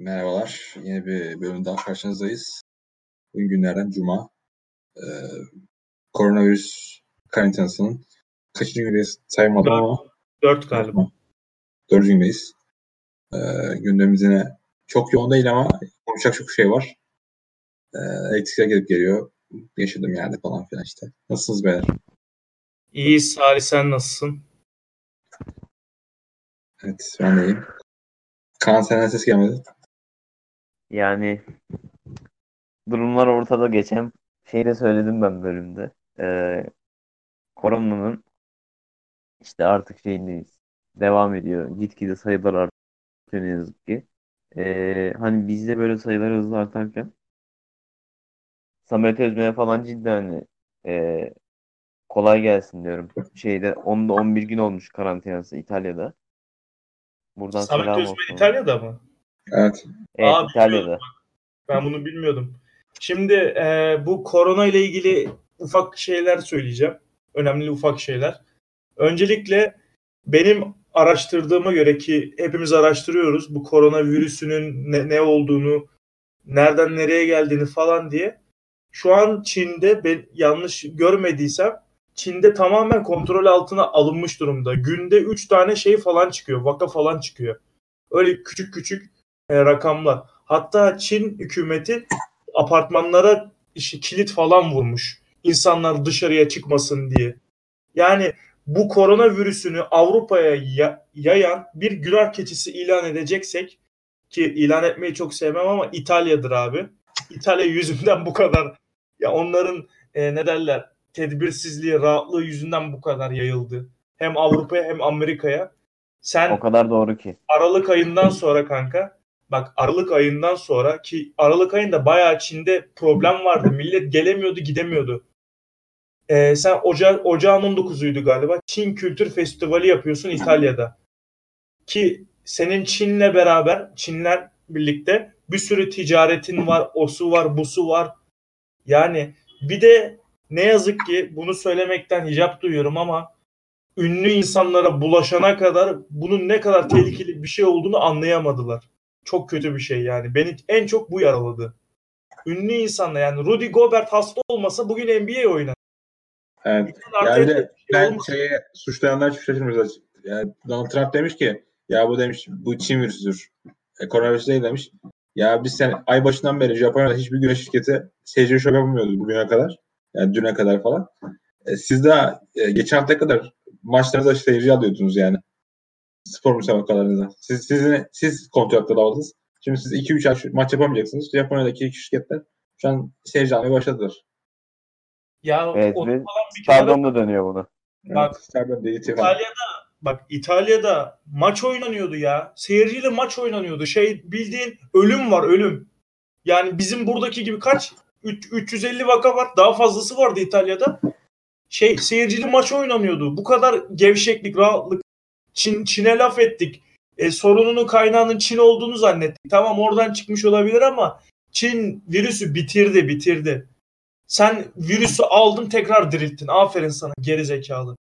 Merhabalar. Yeni bir bölüm daha karşınızdayız. Bugün günlerden Cuma. Ee, koronavirüs karantinasının kaçıncı gündeyiz saymadım Dört. ama Dört galiba. dördüncü gündeyiz. Ee, gündemimiz yine çok yoğun değil ama konuşacak çok şey var. Ee, elektrikler gelip geliyor. Yaşadığım yerde falan filan işte. Nasılsınız beyler? İyi Salih sen nasılsın? Evet ben de iyiyim. Kaan senden ses gelmedi. Yani durumlar ortada geçen şeyi de söyledim ben bölümde. Ee, koronanın işte artık şeyindeyiz. Devam ediyor. Gitgide sayılar artıyor ne yazık ki. Ee, hani bizde böyle sayılar hızlı artarken Samet Özmen'e falan cidden hani ee, kolay gelsin diyorum. Şeyde 10'da 11 gün olmuş karantinası İtalya'da. Buradan Samet Özmen olsun. İtalya'da mı? Evet. Evet Aa, İtalya'da. Ben bunu bilmiyordum. Şimdi e, bu korona ile ilgili ufak şeyler söyleyeceğim. Önemli ufak şeyler. Öncelikle benim araştırdığıma göre ki hepimiz araştırıyoruz bu koronavirüsünün ne, ne olduğunu, nereden nereye geldiğini falan diye. Şu an Çin'de ben yanlış görmediysem Çin'de tamamen kontrol altına alınmış durumda. Günde 3 tane şey falan çıkıyor, vaka falan çıkıyor. Öyle küçük küçük e, rakamlar. Hatta Çin hükümeti apartmanlara işte kilit falan vurmuş. İnsanlar dışarıya çıkmasın diye. Yani bu koronavirüsünü Avrupa'ya ya- yayan bir günah keçisi ilan edeceksek ki ilan etmeyi çok sevmem ama İtalya'dır abi. İtalya yüzünden bu kadar ya onların e, ne derler tedbirsizliği, rahatlığı yüzünden bu kadar yayıldı. Hem Avrupa'ya hem Amerika'ya. Sen O kadar doğru ki. Aralık ayından sonra kanka bak Aralık ayından sonra ki Aralık ayında bayağı Çin'de problem vardı. Millet gelemiyordu gidemiyordu. Ee, sen Oca Ocağın 19'uydu galiba. Çin Kültür Festivali yapıyorsun İtalya'da. Ki senin Çin'le beraber Çinler birlikte bir sürü ticaretin var. Osu var, busu var. Yani bir de ne yazık ki bunu söylemekten hicap duyuyorum ama ünlü insanlara bulaşana kadar bunun ne kadar tehlikeli bir şey olduğunu anlayamadılar. Çok kötü bir şey yani. Beni en çok bu yaraladı. Ünlü insanla yani Rudy Gobert hasta olmasa bugün NBA oynar. Evet. Yani de şey ben olmasa- şeye suçlayanlar çok şaşırmış. Yani Donald Trump demiş ki ya bu demiş bu Çin virüsüdür. E, koronavirüs değil demiş. Ya biz sen ay başından beri Japonya'da hiçbir güneş şirketi seyirci şok yapamıyordu bugüne kadar. Yani düne kadar falan. E, siz daha e, geçen hafta kadar maçlarınızda seyirci alıyordunuz yani. Spor müsabakalarınızda. Siz, sizin, siz kontratları aldınız. Şimdi siz 2-3 ay maç yapamayacaksınız. Japonya'daki şirketler şu an seyirci almaya başladılar. Ya Evet falan bir kenara Stardom da dönüyor bunu. Bak, Evet. İtalya'da bak İtalya'da maç oynanıyordu ya. Seyirciyle maç oynanıyordu. Şey bildiğin ölüm var ölüm. Yani bizim buradaki gibi kaç? Üç- 350 vaka var. Daha fazlası vardı İtalya'da. Şey seyircili maç oynanıyordu. Bu kadar gevşeklik, rahatlık. Çin, Çin'e laf ettik. E, sorununun kaynağının Çin olduğunu zannettik. Tamam oradan çıkmış olabilir ama Çin virüsü bitirdi, bitirdi. Sen virüsü aldın tekrar dirilttin. Aferin sana geri zekalı.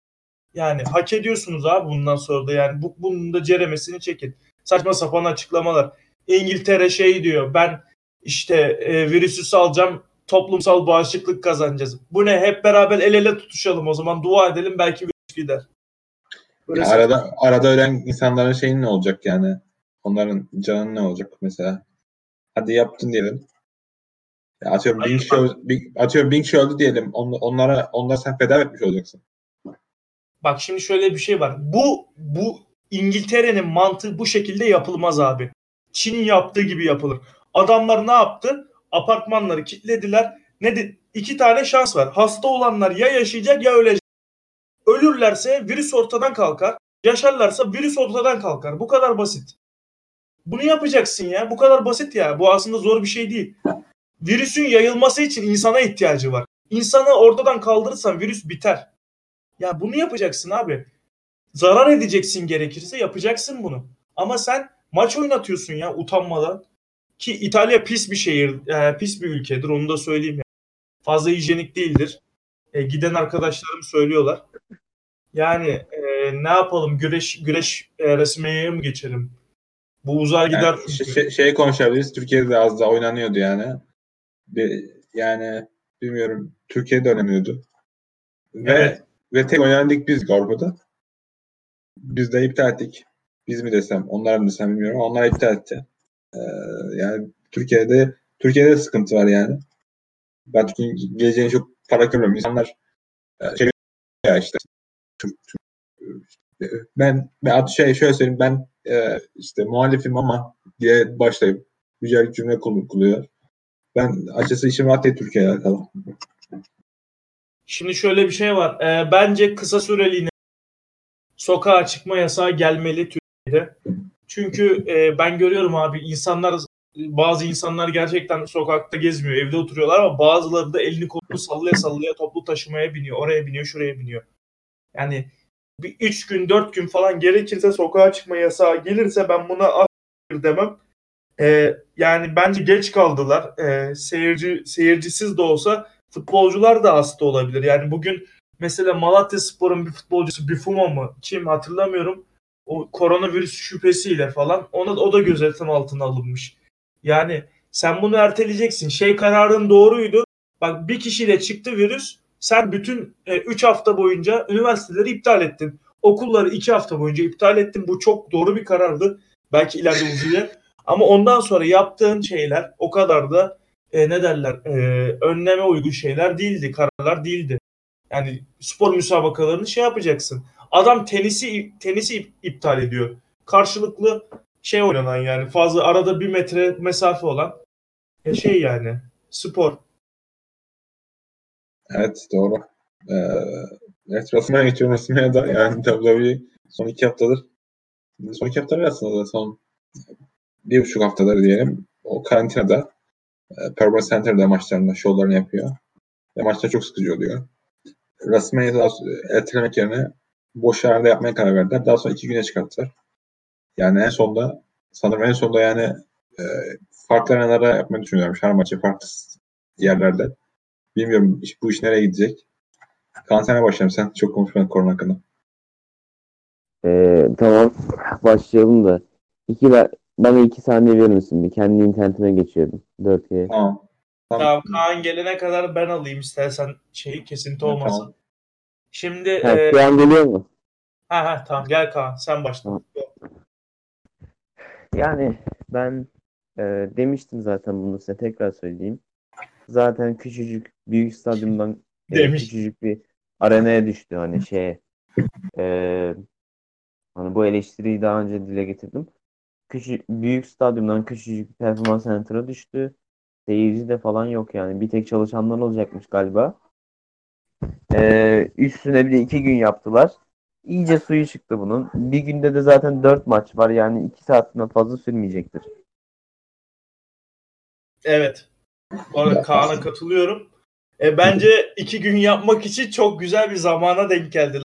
Yani hak ediyorsunuz abi bundan sonra da yani bu, bunun da ceremesini çekin. Saçma sapan açıklamalar. İngiltere şey diyor ben işte e, virüsü salacağım toplumsal bağışıklık kazanacağız. Bu ne hep beraber el ele tutuşalım o zaman dua edelim belki virüs gider. Ya saçma- arada arada ölen insanların şeyin ne olacak yani? Onların canın ne olacak mesela? Hadi yaptın diyelim. Ya atıyorum bin Hayır, kişi, öldü, bin- atıyorum bin kişi öldü diyelim. On, onlara onlara sen feda etmiş olacaksın. Bak şimdi şöyle bir şey var. Bu bu İngiltere'nin mantığı bu şekilde yapılmaz abi. Çin yaptığı gibi yapılır. Adamlar ne yaptı? Apartmanları kilitlediler. Ne de iki tane şans var. Hasta olanlar ya yaşayacak ya ölecek. Ölürlerse virüs ortadan kalkar. Yaşarlarsa virüs ortadan kalkar. Bu kadar basit. Bunu yapacaksın ya. Bu kadar basit ya. Bu aslında zor bir şey değil. Virüsün yayılması için insana ihtiyacı var. İnsanı ortadan kaldırırsan virüs biter. Ya bunu yapacaksın abi. Zarar edeceksin gerekirse yapacaksın bunu. Ama sen maç oynatıyorsun ya utanmadan. Ki İtalya pis bir şehir, e, pis bir ülkedir onu da söyleyeyim ya. Fazla hijyenik değildir. E, giden arkadaşlarım söylüyorlar. Yani e, ne yapalım güreş güreş e, resmeye mi geçelim? Bu uzar gider. Yani şey, şey konuşabiliriz. Türkiye'de de az daha oynanıyordu yani. Bir, yani bilmiyorum. Türkiye'de oynanıyordu. Ve Evet. ve tek oynandık biz Avrupa'da. Biz de iptal ettik. Biz mi desem, onlar mı desem bilmiyorum. Onlar iptal etti. Ee, yani Türkiye'de Türkiye'de de sıkıntı var yani. Ben Türkiye'nin geleceğini çok para görmüyorum. İnsanlar e, şey ya işte Türk- ben, ben şey şöyle söyleyeyim ben e, işte muhalifim ama diye başlayıp güzel bir cümle kur- kuruyor. Ben açıkçası işim rahat değil Türkiye'ye alakalı. Şimdi şöyle bir şey var. Ee, bence kısa süreliğine sokağa çıkma yasağı gelmeli Türkiye'de. Çünkü e, ben görüyorum abi insanlar bazı insanlar gerçekten sokakta gezmiyor, evde oturuyorlar ama bazıları da elini kolunu sallaya sallaya toplu taşımaya biniyor. Oraya biniyor, şuraya biniyor. Yani bir üç gün, dört gün falan gerekirse sokağa çıkma yasağı gelirse ben buna hayır demem. Ee, yani bence geç kaldılar. Ee, seyirci seyircisiz de olsa futbolcular da hasta olabilir. Yani bugün mesela Malatya Spor'un bir futbolcusu Bifuma mı kim hatırlamıyorum. O koronavirüs şüphesiyle falan ona o da gözetim altına alınmış. Yani sen bunu erteleyeceksin. Şey kararın doğruydu. Bak bir kişiyle çıktı virüs. Sen bütün 3 hafta boyunca üniversiteleri iptal ettin. Okulları 2 hafta boyunca iptal ettin. Bu çok doğru bir karardı. Belki ileride uzayacak. Ama ondan sonra yaptığın şeyler o kadar da e, ne derler e, önleme uygun şeyler değildi, kararlar değildi. Yani spor müsabakalarını şey yapacaksın. Adam tenisi tenisi ip- iptal ediyor. Karşılıklı şey oynanan yani fazla arada bir metre mesafe olan e, şey yani spor. Evet doğru. Ee, evet Rasmaya geçiyorum Rasmaya da yani WWE son iki haftadır son iki haftadır aslında da son bir buçuk haftadır diyelim o karantinada e, Performance Center'da maçlarında şovlarını yapıyor. Ve maçlar çok sıkıcı oluyor. Daha ertelemek yerine boş yerde yapmaya karar verdiler. Daha sonra iki güne çıkarttılar. Yani en sonda sanırım en sonda yani e, farklı arenalara yapmayı düşünüyorlarmış. Her maçı farklı yerlerde. Bilmiyorum iş- bu iş nereye gidecek. Kaan senle başlayalım. Sen çok konuşmadın korona hakkında. Ee, tamam başlayalım da. İki, bana iki saniye verir misin? Bir kendi internetime geçiyordum. 4G. Tamam. Tamam Kaan gelene kadar ben alayım istersen şey kesinti olmasın. Tamam. Şimdi Ha, e, şu an geliyor mu? ha, ha, tamam gel Kaan sen başla. Yani ben e, demiştim zaten bunu size tekrar söyleyeyim. Zaten küçücük büyük stadyumdan e, Demiş. küçücük bir arenaya düştü hani şey hani bu eleştiriyi daha önce dile getirdim. Küçük büyük stadyumdan küçücük bir performans center'a düştü. Seyirci de falan yok yani. Bir tek çalışanlar olacakmış galiba. E, üstüne bir de iki gün yaptılar. İyice suyu çıktı bunun. Bir günde de zaten dört maç var. Yani iki saatten fazla sürmeyecektir. Evet. Bu arada Kaan'a katılıyorum. E, bence iki gün yapmak için çok güzel bir zamana denk geldiler.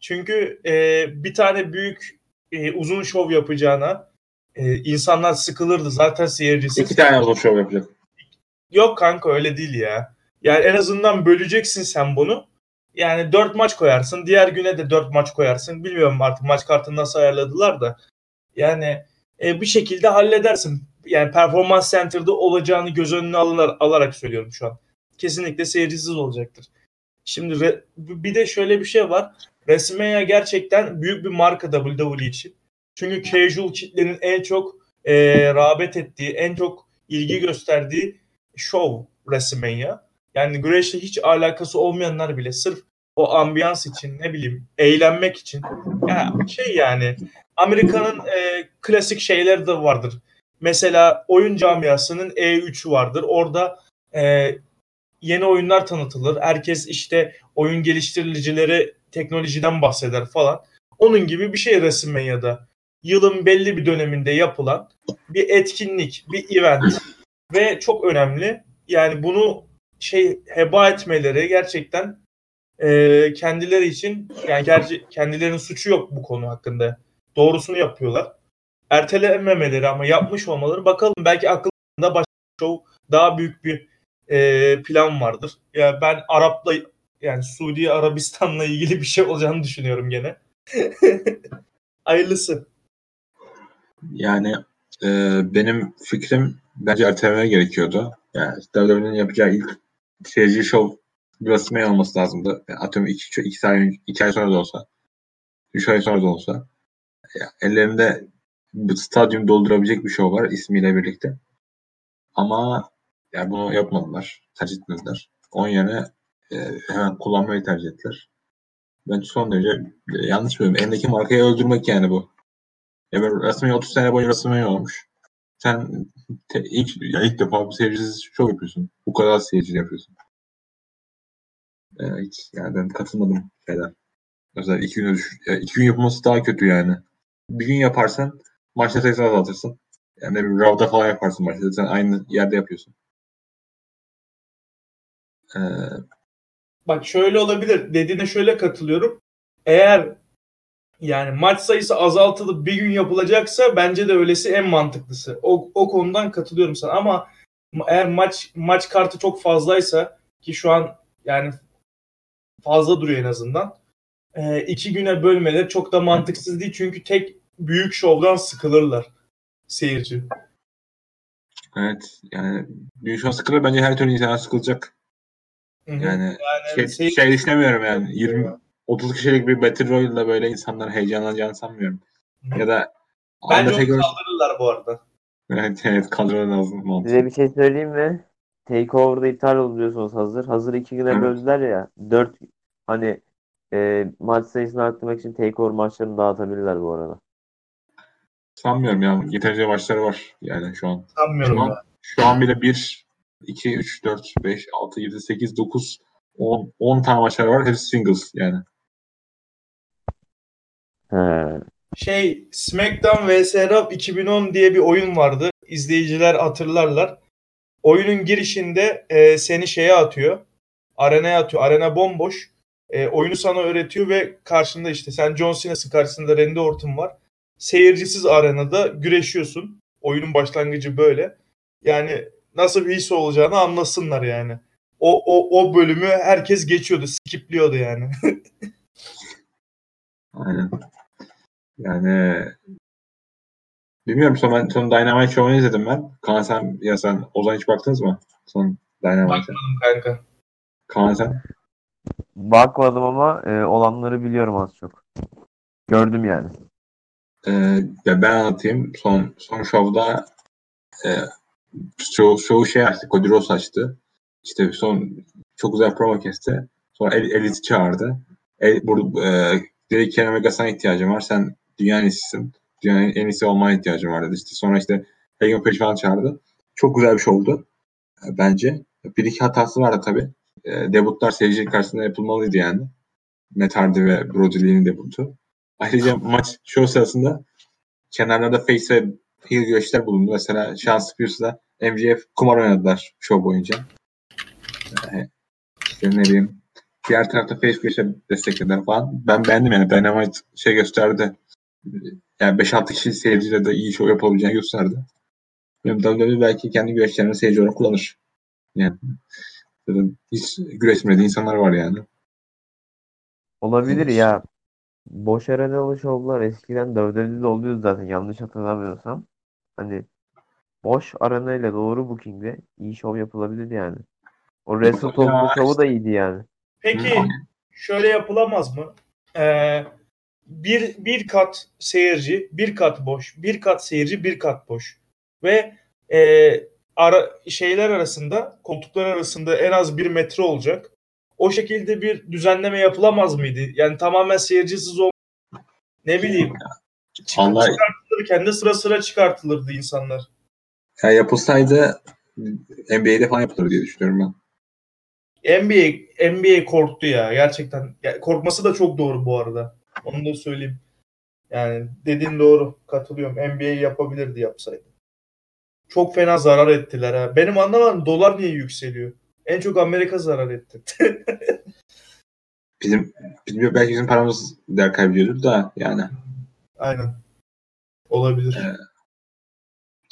Çünkü e, bir tane büyük e, uzun şov yapacağına e, insanlar sıkılırdı. Zaten seyircisi. İki tane uzun şov yapacak. Yok kanka öyle değil ya. Yani en azından böleceksin sen bunu. Yani dört maç koyarsın. Diğer güne de dört maç koyarsın. Bilmiyorum artık maç kartını nasıl ayarladılar da. Yani e, bir şekilde halledersin. Yani performans center'da olacağını göz önüne alınır, alarak söylüyorum şu an. Kesinlikle seyircisiz olacaktır. Şimdi re- bir de şöyle bir şey var. WrestleMania gerçekten büyük bir marka WWE için. Çünkü casual kitlenin en çok e, rağbet ettiği, en çok ilgi gösterdiği show WrestleMania. Yani güreşle hiç alakası olmayanlar bile sırf o ambiyans için ne bileyim eğlenmek için ya şey yani Amerika'nın e, klasik şeyleri de vardır. Mesela oyun camiasının E3'ü vardır. Orada e, yeni oyunlar tanıtılır. Herkes işte oyun geliştiricileri teknolojiden bahseder falan. Onun gibi bir şey WrestleMania'da. Yılın belli bir döneminde yapılan bir etkinlik, bir event ve çok önemli. Yani bunu şey heba etmeleri gerçekten e, kendileri için yani gerçi kendilerinin suçu yok bu konu hakkında. Doğrusunu yapıyorlar. Ertelememeleri ama yapmış olmaları bakalım belki aklında başka show daha büyük bir e, plan vardır. Ya yani ben Arap'la yani Suudi Arabistan'la ilgili bir şey olacağını düşünüyorum gene. Hayırlısı. Yani e, benim fikrim bence ertelemeye gerekiyordu. Yani WWE'nin yapacağı ilk seyirci şov WrestleMania olması lazımdı. Yani atıyorum iki, iki, ay, iki ay sonra da olsa. Üç ay sonra da olsa. Yani ellerinde stadyum doldurabilecek bir şov var ismiyle birlikte. Ama yani bunu yapmadılar. Tercih etmediler. Onun yerine e, hemen kullanmayı tercih ettiler. Ben son derece e, yanlış biliyorum. Elindeki markayı öldürmek yani bu. Ya ben WrestleMania 30 sene boyunca WrestleMania olmuş. Sen te, ilk, ya ilk defa bir seyircisiz şov yapıyorsun. Bu kadar seyirci yapıyorsun. Ee, hiç yani ben katılmadım şeyler. Mesela iki güne düş, iki gün yapılması daha kötü yani. Bir gün yaparsan maçta sayısı azaltırsın. Yani bir ravda falan yaparsın maçta. Sen aynı yerde yapıyorsun. Ee, Bak şöyle olabilir. Dediğine şöyle katılıyorum. Eğer yani maç sayısı azaltılıp bir gün yapılacaksa bence de öylesi en mantıklısı. O, o konudan katılıyorum sana ama eğer maç maç kartı çok fazlaysa ki şu an yani fazla duruyor en azından. E, iki güne bölmeleri çok da mantıksız değil çünkü tek büyük şovdan sıkılırlar seyirci. Evet yani büyük şov sıkılır bence her türlü insana sıkılacak. Yani, yani şey, seyirci... şey düşünemiyorum yani 20 30 kişilik bir Battle Royale'da böyle insanlar heyecanlanacağını sanmıyorum. Ya da Bence onu tekrar... kaldırırlar bu arada. Evet evet kaldırman lazım. Size bir şey söyleyeyim mi? Takeover'da iptal oluyorsunuz hazır. Hazır iki güne evet. böldüler ya. Dört hani e, maç sayısını arttırmak için takeover maçlarını dağıtabilirler bu arada. Sanmıyorum ya. Yeterince maçları var yani şu an. Sanmıyorum şu an, şu an bile 1, 2, 3, 4, 5, 6, 7, 8, 9, 10, 10 tane maçlar var. Hepsi singles yani. He. Şey SmackDown vs Raw 2010 diye bir oyun vardı. İzleyiciler hatırlarlar. Oyunun girişinde e, seni şeye atıyor. Arenaya atıyor. Arena bomboş. E, oyunu sana öğretiyor ve karşında işte sen John Cena'sın karşısında Randy Orton var. Seyircisiz arenada güreşiyorsun. Oyunun başlangıcı böyle. Yani nasıl bir his olacağını anlasınlar yani. O, o, o bölümü herkes geçiyordu. Skipliyordu yani. Aynen. Yani bilmiyorum son, ben, son Dynamite Show'unu izledim ben. Kaan sen ya sen Ozan hiç baktınız mı? Son Dynamite'a. Bakmadım kanka. Kaan sen? Bakmadım ama e, olanları biliyorum az çok. Gördüm yani. Ee, ya ben anlatayım. Son son şovda e, show, show şey açtı. Cody Rhodes açtı. İşte son çok güzel promo kesti. Sonra El, Elit'i çağırdı. El, burada, e, dedi ki Omega sana ihtiyacım var. Sen dünyanın iyisisin. Dünyanın en iyisi olmaya ihtiyacım var dedi. İşte sonra işte Hagen Page falan çağırdı. Çok güzel bir şey oldu. E, bence. Bir iki hatası vardı tabii. E, debutlar seyirci karşısında yapılmalıydı yani. Matt Hardy ve Brody Lee'nin debutu. Ayrıca maç show sırasında kenarlarda face ve heel güreşler bulundu. Mesela Sean Spears'la MJF kumar oynadılar show boyunca. Yani, işte ne bileyim diğer tarafta face güreşe desteklediler falan. Ben beğendim yani. Dynamite şey gösterdi. Yani 5-6 kişi seyirciyle de iyi show yapabileceğini gösterdi. Benim WWE belki kendi güreşlerini seyirci olarak kullanır. Yani hiç güreşmediği insanlar var yani. Olabilir ya. Boş arenalı şovlar eskiden WWE'de oluyordu zaten yanlış hatırlamıyorsam. Hani boş arenayla doğru booking'de iyi şov yapılabilir yani. O Wrestle Talk'un şovu da iyiydi yani. Peki şöyle yapılamaz mı? Ee, bir, bir kat seyirci, bir kat boş, bir kat seyirci, bir kat boş. Ve e, ara, şeyler arasında, koltuklar arasında en az bir metre olacak. O şekilde bir düzenleme yapılamaz mıydı? Yani tamamen seyircisiz ol ne bileyim Allah... kendi sıra sıra çıkartılırdı insanlar. Ya yapılsaydı NBA'de falan yapılır diye düşünüyorum ben. NBA NBA korktu ya gerçekten. Ya, korkması da çok doğru bu arada. Onu da söyleyeyim. Yani dediğin doğru. Katılıyorum. NBA yapabilirdi yapsaydı. Çok fena zarar ettiler ha. Benim anlamadım dolar niye yükseliyor? En çok Amerika zarar etti. bizim, bizim belki bizim paramız değer kaybediyordur da yani. Aynen. Olabilir. Ee,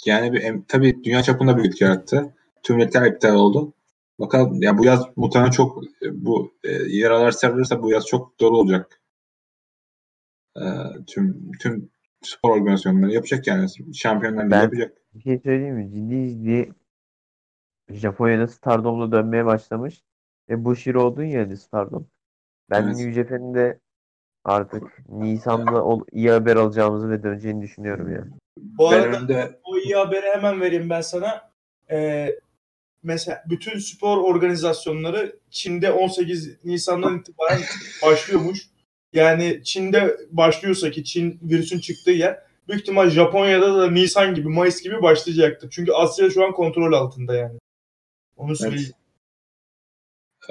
yani bir, tabii dünya çapında bir etki yarattı. Tüm netler iptal oldu. Bakalım ya bu yaz muhtemelen çok bu e, yaralar sarılırsa bu yaz çok dolu olacak. E, tüm tüm spor organizasyonları yapacak yani. Şampiyonlar Ligi Ben- yapacak. Bir şey söyleyeyim mi? Ciddi ciddi Japonya'da Stardom'la dönmeye başlamış. Ve Bushiro oldun ya Stardom. Ben Evet. New Japan'in de artık Nisan'da ol- iyi haber alacağımızı ve döneceğini düşünüyorum ya. Bu Ben arada o iyi haberi hemen vereyim ben sana. Ee, mesela bütün spor organizasyonları Çin'de 18 Nisan'dan itibaren başlıyormuş. Yani Çin'de başlıyorsa ki Çin virüsün çıktığı yer büyük ihtimal Japonya'da da Nisan gibi Mayıs gibi başlayacaktır. Çünkü Asya şu an kontrol altında yani. Onu söyleyeyim.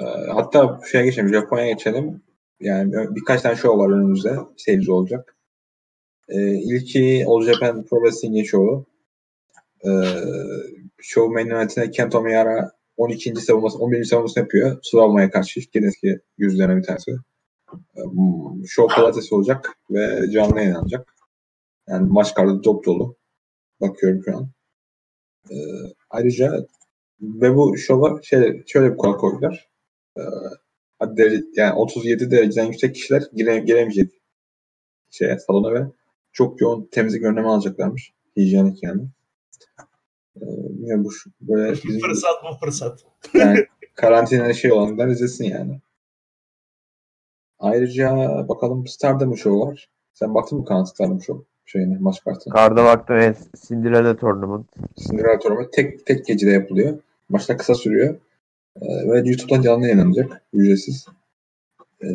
Ee, hatta şeye geçelim, Japonya'ya geçelim. Yani birkaç tane show var önümüzde. Seyirci olacak. Ee, ilki All Japan Pro Wrestling'in show'u. Ee, show main eventine Kento Miyara 12. savunması, 11. savunmasını yapıyor. Suvalma'ya karşı. Yine eski yüzlerine bir tanesi. Show pazartesi olacak ve canlı yayınlanacak. Yani maç kartı top dolu. Bakıyorum şu an. Ee, ayrıca ve bu şova şey, şöyle bir kural koydular. Ee, yani 37 dereceden yüksek kişiler gire, giremeyecek şeye, salona ve çok yoğun temizlik önlemi alacaklarmış. Hijyenik yani. Ee, bilmiyorum bu böyle bizim Fırsat bu fırsat. yani karantina şey olanlar izlesin yani. Ayrıca bakalım Stardom Show var. Sen baktın mı Kaan Stardom Show şeyine, maç kartına? Karda baktım evet Cinderella Tournament. Cinderella Tournament tek tek gecede yapılıyor. Maçlar kısa sürüyor. Ee, ve YouTube'dan canlı yayınlanacak. Ücretsiz. Ee,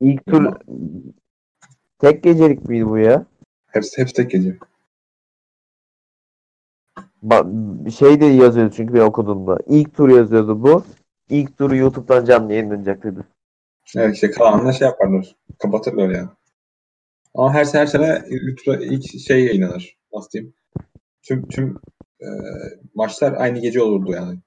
İlk tur tek gecelik miydi bu ya? hepsi, hepsi tek gece. Ba- şey de yazıyordu çünkü ben okuduğumda. İlk tur yazıyordu bu. İlk turu YouTube'dan canlı yayınlanacak dedi. Evet işte kalanla şey yaparlar. Kapatırlar yani. Ama her, her sene YouTube'da ilk şey yayınlanır. Nasıl diyeyim? Tüm tüm e, maçlar aynı gece olurdu yani.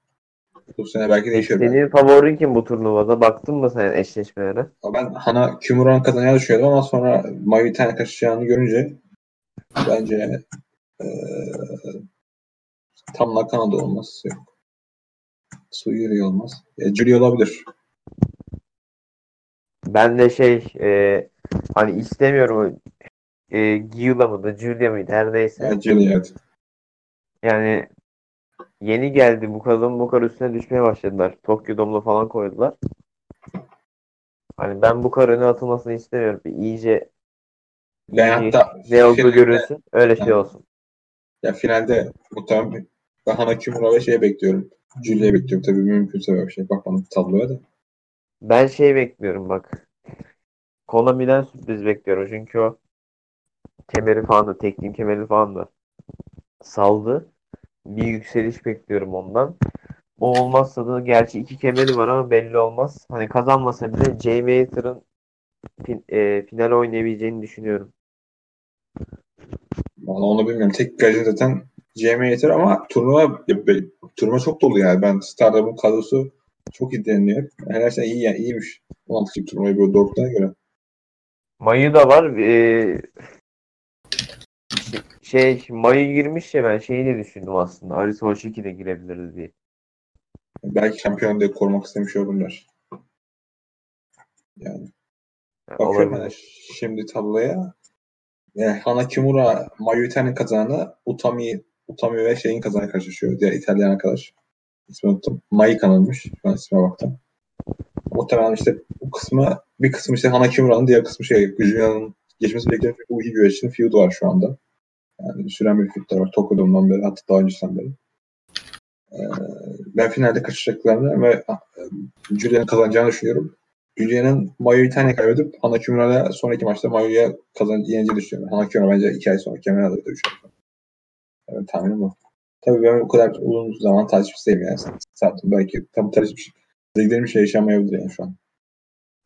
Bu sene belki değişiyor. Senin favorin kim bu turnuvada? Baktın mı sen eşleşmelere? Ben Hana Kimura'nın kazanacağını düşünüyordum ama sonra bir tane kaçacağını görünce bence e, tam Nakana da olmaz. Yok. Suyuri olmaz. E, Julie olabilir. Ben de şey e, hani istemiyorum e, Gyula mıydı, Julia mıydı her neyse. Julie evet. Yani yeni geldi bu kadın bu kadar üstüne düşmeye başladılar. Tokyo Dome'la falan koydular. Hani ben bu kadar öne atılmasını istemiyorum. Bir iyice Yani iyice hatta ne olduğu görülsün. Öyle şey Yani. olsun. Ya finalde muhtemelen ben Hana Kimura ve şey bekliyorum. Julie'yi bekliyorum. Tabii mümkünse böyle bir şey. Bakmadım tabloya da. Ben şey bekliyorum bak. Konami'den sürpriz bekliyorum. Çünkü o kemeri falan da teknik kemeri falan da saldı. Bir yükseliş bekliyorum ondan. O olmazsa da gerçi iki kemeri var ama belli olmaz. Hani kazanmasa bile Jamie Hater'ın fin, e, final oynayabileceğini düşünüyorum. Valla onu bilmiyorum. Tek gacı zaten GM yeter ama turnuva turnuva çok dolu yani. Ben Stardom'un kadrosu çok iyi deniliyor. Her şey iyi yani iyiymiş. 16 kişilik turnuvayı böyle doğrultuduğuna göre. Mayu da var. E, şey Mayu girmiş ya ben şeyi de düşündüm aslında. Arisa Hoshiki de girebilirdi diye. Belki şampiyon diye korumak istemiş olurlar. Yani Yani bakıyorum olabilir. şimdi tabloya. Yani Hana Kimura, Mayu Itan'ın kazananı Utami, Utami ve şeyin kazananı karşılaşıyor. Diğer İtalyan arkadaş. İsmini unuttum. Mai kanalmış. Şu an ismine baktım. Muhtemelen işte bu kısmı bir kısmı işte Hana Kimura'nın diğer kısmı şey Julian'ın geçmesi beklenen bu iyi güreşçinin feud var şu anda. Yani süren bir feud var. Tokyo'dan beri hatta daha öncesinden beri. Ee, ben finalde kaçacaklarını ve e, Julian'ın kazanacağını düşünüyorum. Julian'ın Mayu Itan'ı kaybedip Hana Kimura'yla sonraki maçta Mayu'ya kazan yeneceğini düşünüyorum. Hana Kimura bence iki ay sonra alır diye düşünüyorum. Evet tahminim bu. Tabii ben o kadar uzun zaman takipçisiyim yani. Zaten belki tam takipçi dediklerim şey yaşamayabilir yani şu an.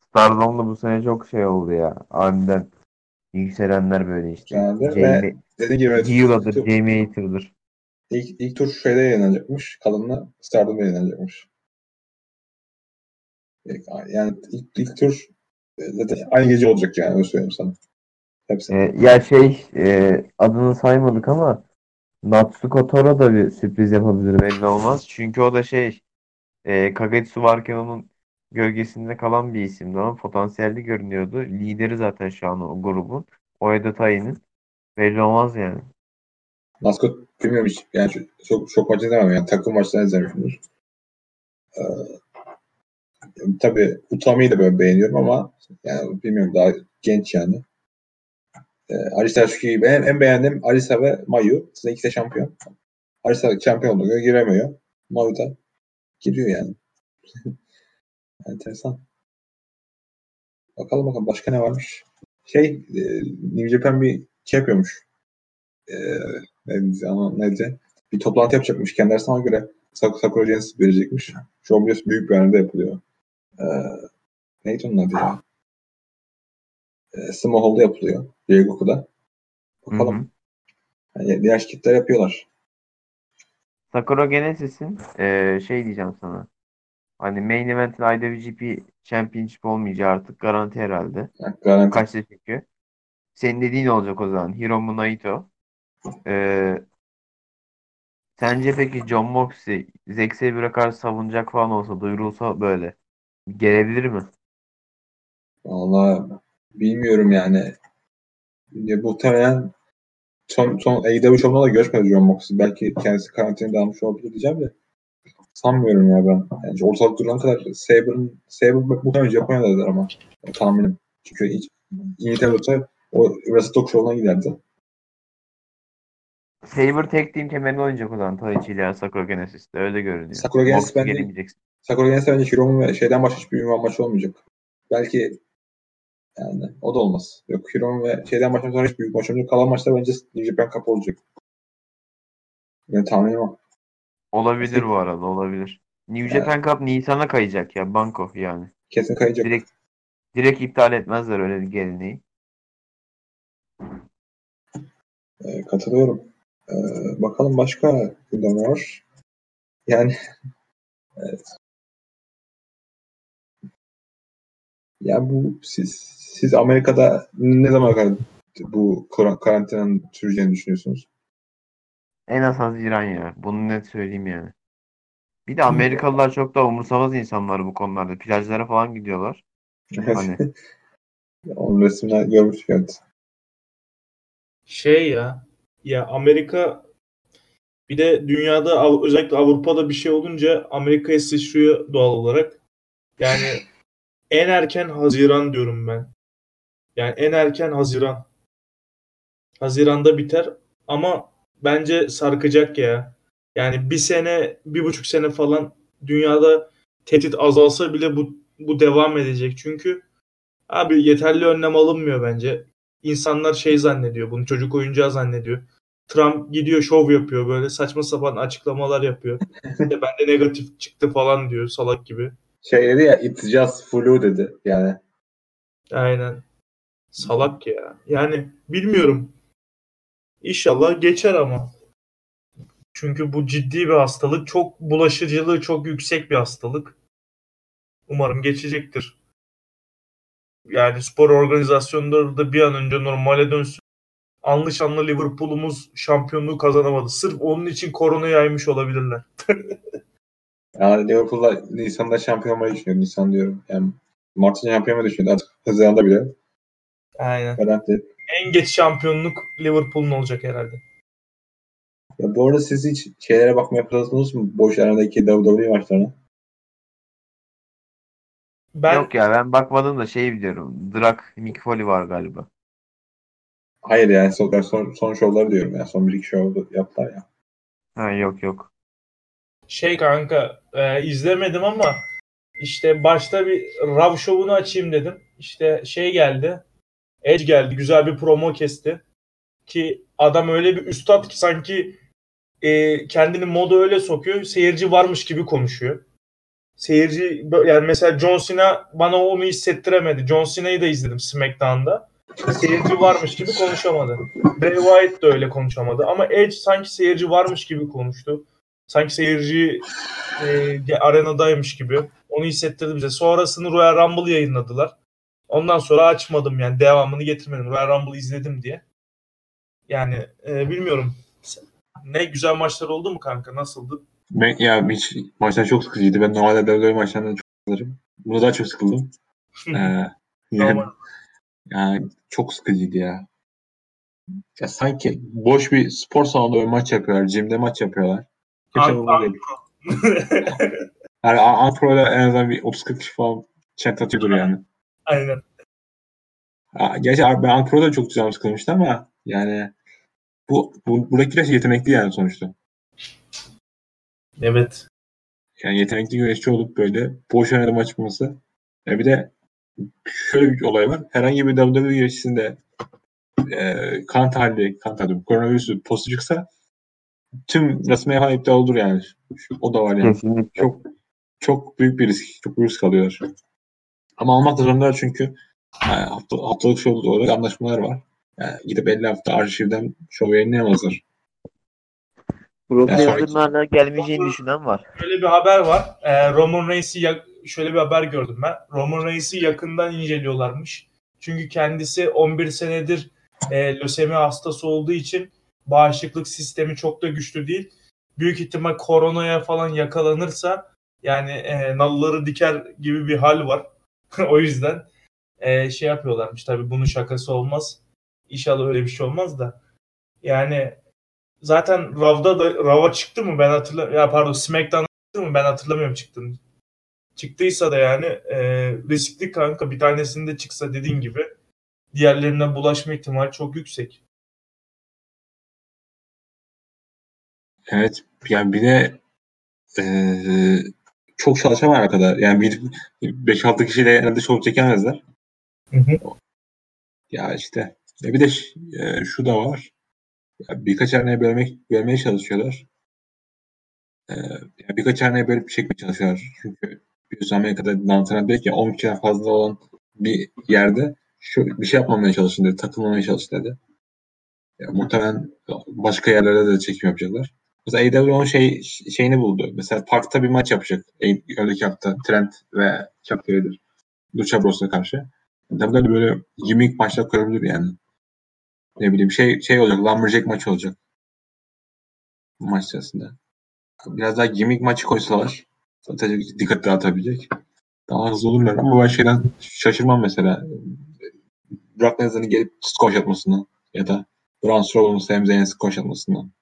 Stardom'da bu sene çok şey oldu ya. Aniden yükselenler böyle işte. Ve Jamie, dediğim gibi Gila'dır, ilk, Jamie Hater'dır. ilk, ilk tur şeyde yayınlanacakmış. Kalınla Stardom'da yayınlanacakmış. Yani ilk, ilk tur e, zaten aynı gece olacak yani öyle söyleyeyim sana. Hepsi. Ee, ya şey e, adını saymadık ama Natsuko Tora da bir sürpriz yapabilir belli olmaz. Çünkü o da şey e, Kagetsu varken onun gölgesinde kalan bir isimdi ama potansiyelli görünüyordu. Lideri zaten şu an o grubun. Oeda Tai'nin. Belli olmaz yani. Maskot bilmiyorum hiç. Yani çok, çok, çok maç izlemem yani. Takım maçlarını izlemişimdir. Ee, tabii Utami'yi de böyle beğeniyorum ama yani bilmiyorum daha genç yani. Ee, Arisa Şuki'yi en, en beğendiğim Arisa ve Mayu. Sizin ikisi de şampiyon. Arisa şampiyon oluyor. Giremiyor. Mayu da giriyor yani. Enteresan. Bakalım bakalım başka ne varmış. Şey e, New Japan bir şey yapıyormuş. E, neydi? Bir toplantı yapacakmış. Kendi arasına göre Sak Sakura Genesis verecekmiş. Biliyorsun büyük bir yerde yapılıyor. E, neydi onun adı ya? E, Sumo Hall'da yapılıyor. Ryogoku'da. Bakalım. Hı hı. Yani diğer şirketler yapıyorlar. Sakura Genesis'in eee, şey diyeceğim sana. Hani main event'in IWGP Championship olmayacağı artık garanti herhalde. Yani garanti. Kaçta çünkü. Senin dediğin olacak o zaman. Hiromu Naito. Eee, sence peki John Moxley Zack Saber'a karşı savunacak falan olsa duyurulsa böyle gelebilir mi? Valla bilmiyorum yani. Ya, muhtemelen son, son AEW şovunda da görüşmedi John Moxley. Belki kendisi karantinada almış olabilir diyeceğim de. Sanmıyorum ya ben. Yani ortalık duran kadar Saber'ın Saber muhtemelen Japonya'dadır ama yani tahminim. Çünkü hiç İngiltere olsa o Wrestle Talk Show'una giderdi. Saber tek team kemerini oynayacak o zaman Taichi ile Sakura Genesis'te öyle görünüyor. Sakura Genesis bence-. Sakura Genesis bence Hiromu ve şeyden başka hiçbir ünvan maçı olmayacak. Belki yani o da olmaz. Yok Hiromu ve şeyden başka sonra hiç büyük maç olmayacak. Kalan maçlar bence New Japan Cup olacak. Ben tahminim o. Olabilir bu arada olabilir. New Japan Cup Nisan'a kayacak ya Banko yani. Kesin kayacak. Direkt direkt iptal etmezler öyle bir geleneği. Ee, katılıyorum. Ee, bakalım başka gündem var? Yani evet. Ya bu siz siz Amerika'da ne zaman kadar bu kar- karantinanın süreceğini düşünüyorsunuz? En az Haziran ya. Bunu net söyleyeyim yani. Bir de Amerikalılar çok da umursamaz insanlar bu konularda. Plajlara falan gidiyorlar. Hani Onun resimler görmüştük evet. Şey ya. Ya Amerika bir de dünyada özellikle Avrupa'da bir şey olunca Amerika'ya sıçrıyor doğal olarak. Yani en erken Haziran diyorum ben. Yani en erken Haziran. Haziranda biter ama bence sarkacak ya. Yani bir sene, bir buçuk sene falan dünyada tehdit azalsa bile bu, bu devam edecek. Çünkü abi yeterli önlem alınmıyor bence. İnsanlar şey zannediyor, bunu çocuk oyuncağı zannediyor. Trump gidiyor şov yapıyor böyle saçma sapan açıklamalar yapıyor. İşte bende negatif çıktı falan diyor salak gibi. Şey dedi ya it's just flu dedi yani. Aynen. Salak ya. Yani bilmiyorum. İnşallah geçer ama. Çünkü bu ciddi bir hastalık. Çok bulaşıcılığı çok yüksek bir hastalık. Umarım geçecektir. Yani spor organizasyonları da bir an önce normale dönsün. Anlı şanlı Liverpool'umuz şampiyonluğu kazanamadı. Sırf onun için korona yaymış olabilirler. Yani Liverpool'da Nisan'da şampiyon olmayı düşünüyor. Nisan diyorum. Yani Mart'ta şampiyon olmayı düşünüyor. Artık Haziran'da bile. Aynen. Garanti. En geç şampiyonluk Liverpool'un olacak herhalde. Ya bu arada siz hiç şeylere bakmaya fırsatınız mı? Boş aradaki WWE maçlarına. Ben yok ya ben bakmadım da şey biliyorum. Drak Mick Foley var galiba. Hayır yani son, son, son şovları diyorum ya. Son bir iki şov yaptılar ya. Ha yok yok. Şey kanka e, izlemedim ama işte başta bir Rav şovunu açayım dedim. İşte şey geldi. Edge geldi. Güzel bir promo kesti. Ki adam öyle bir üstad ki sanki e, kendini moda öyle sokuyor. Seyirci varmış gibi konuşuyor. Seyirci yani mesela John Cena bana onu hissettiremedi. John Cena'yı da izledim SmackDown'da. Seyirci varmış gibi konuşamadı. Bray Wyatt da öyle konuşamadı. Ama Edge sanki seyirci varmış gibi konuştu. Sanki seyirci e, arenadaymış gibi. Onu hissettirdi bize. Sonrasını Royal Rumble yayınladılar. Ondan sonra açmadım yani devamını getirmedim. Royal Rumble izledim diye. Yani e, bilmiyorum. Ne güzel maçlar oldu mu kanka? Nasıldı? Ben, ya hiç maçlar çok sıkıcıydı. Ben normalde WWE maçlarından çok sıkılırım. Bunu daha çok sıkıldım. Ee, yani, Normal. yani çok sıkıcıydı ya. ya sanki boş bir spor salonunda bir maç yapıyorlar. Jim'de maç yapıyorlar. Kimse bunu. Yani Anpro'da en azından bir 30-40 kişi falan chat atıyordur yani. Aynen. Ha, Gerçi ben Anpro'da çok güzel sıkılmıştı ama yani bu, bu buradakiler yetenekli yani sonuçta. Evet. Yani yetenekli güreşçi olup böyle boş oynadı maç yapması. Ya bir de şöyle bir olay var. Herhangi bir WWE güreşçisinde e, kan tahlili, kan tahlili, koronavirüsü pozitif çıksa tüm resmi falan iptal olur yani. Şu- O da var yani. Kesinlikle. Çok çok büyük bir risk. Çok büyük risk alıyorlar. Ama almak da zorundalar çünkü yani hafta, haftalık şov olarak anlaşmalar var. Yani gidip 50 hafta arşivden şov yayınlayamazlar. Brock hala gelmeyeceğini düşünen var. Şöyle bir haber var. Ee, Roman Reigns'i ya- şöyle bir haber gördüm ben. Roman Reigns'i yakından inceliyorlarmış. Çünkü kendisi 11 senedir e, lösemi hastası olduğu için bağışıklık sistemi çok da güçlü değil. Büyük ihtimal koronaya falan yakalanırsa yani e, nalları diker gibi bir hal var. o yüzden e, şey yapıyorlarmış. Tabii bunun şakası olmaz. İnşallah öyle bir şey olmaz da. Yani zaten Rav'da da Rav'a çıktı mı ben hatırlamıyorum. Ya pardon SmackDown'a çıktı mı ben hatırlamıyorum çıktığını. Çıktıysa da yani e, riskli kanka bir tanesinde çıksa dediğin gibi diğerlerine bulaşma ihtimali çok yüksek. Evet. Yani bir de eee, çok çalışan var arkada. Yani bir 5-6 kişiyle herhalde şov çekemezler. Hı hı. Ya işte. Ya bir de e, şu da var. Ya birkaç haneye bölmek, bölmeye çalışıyorlar. Ee, ya birkaç haneye bölüp çekmeye çalışıyorlar. Çünkü biliyorsun Amerika'da antrenör diyor ki 10 kişiden fazla olan bir yerde şu bir şey yapmamaya çalışın dedi. Takılmamaya çalışın dedi. Ya, muhtemelen başka yerlerde de çekim yapacaklar. Mesela AEW onun şey, şeyini buldu. Mesela parkta bir maç yapacak. Önceki hafta Trent ve Chuck Taylor. Lucha Bros'a karşı. WWE böyle gimmick maçlar kurabilir yani. Ne bileyim şey şey olacak. Lumberjack maçı olacak. Maç sırasında. Biraz daha gimmick maçı koysalar zaten dikkat dağıtabilecek. Daha hızlı olurlar ama ben şeyden şaşırmam mesela. Brock Lesnar'ın gelip squash atmasından ya da Braun Strowman'ın Sami Zayn'e squash atmasından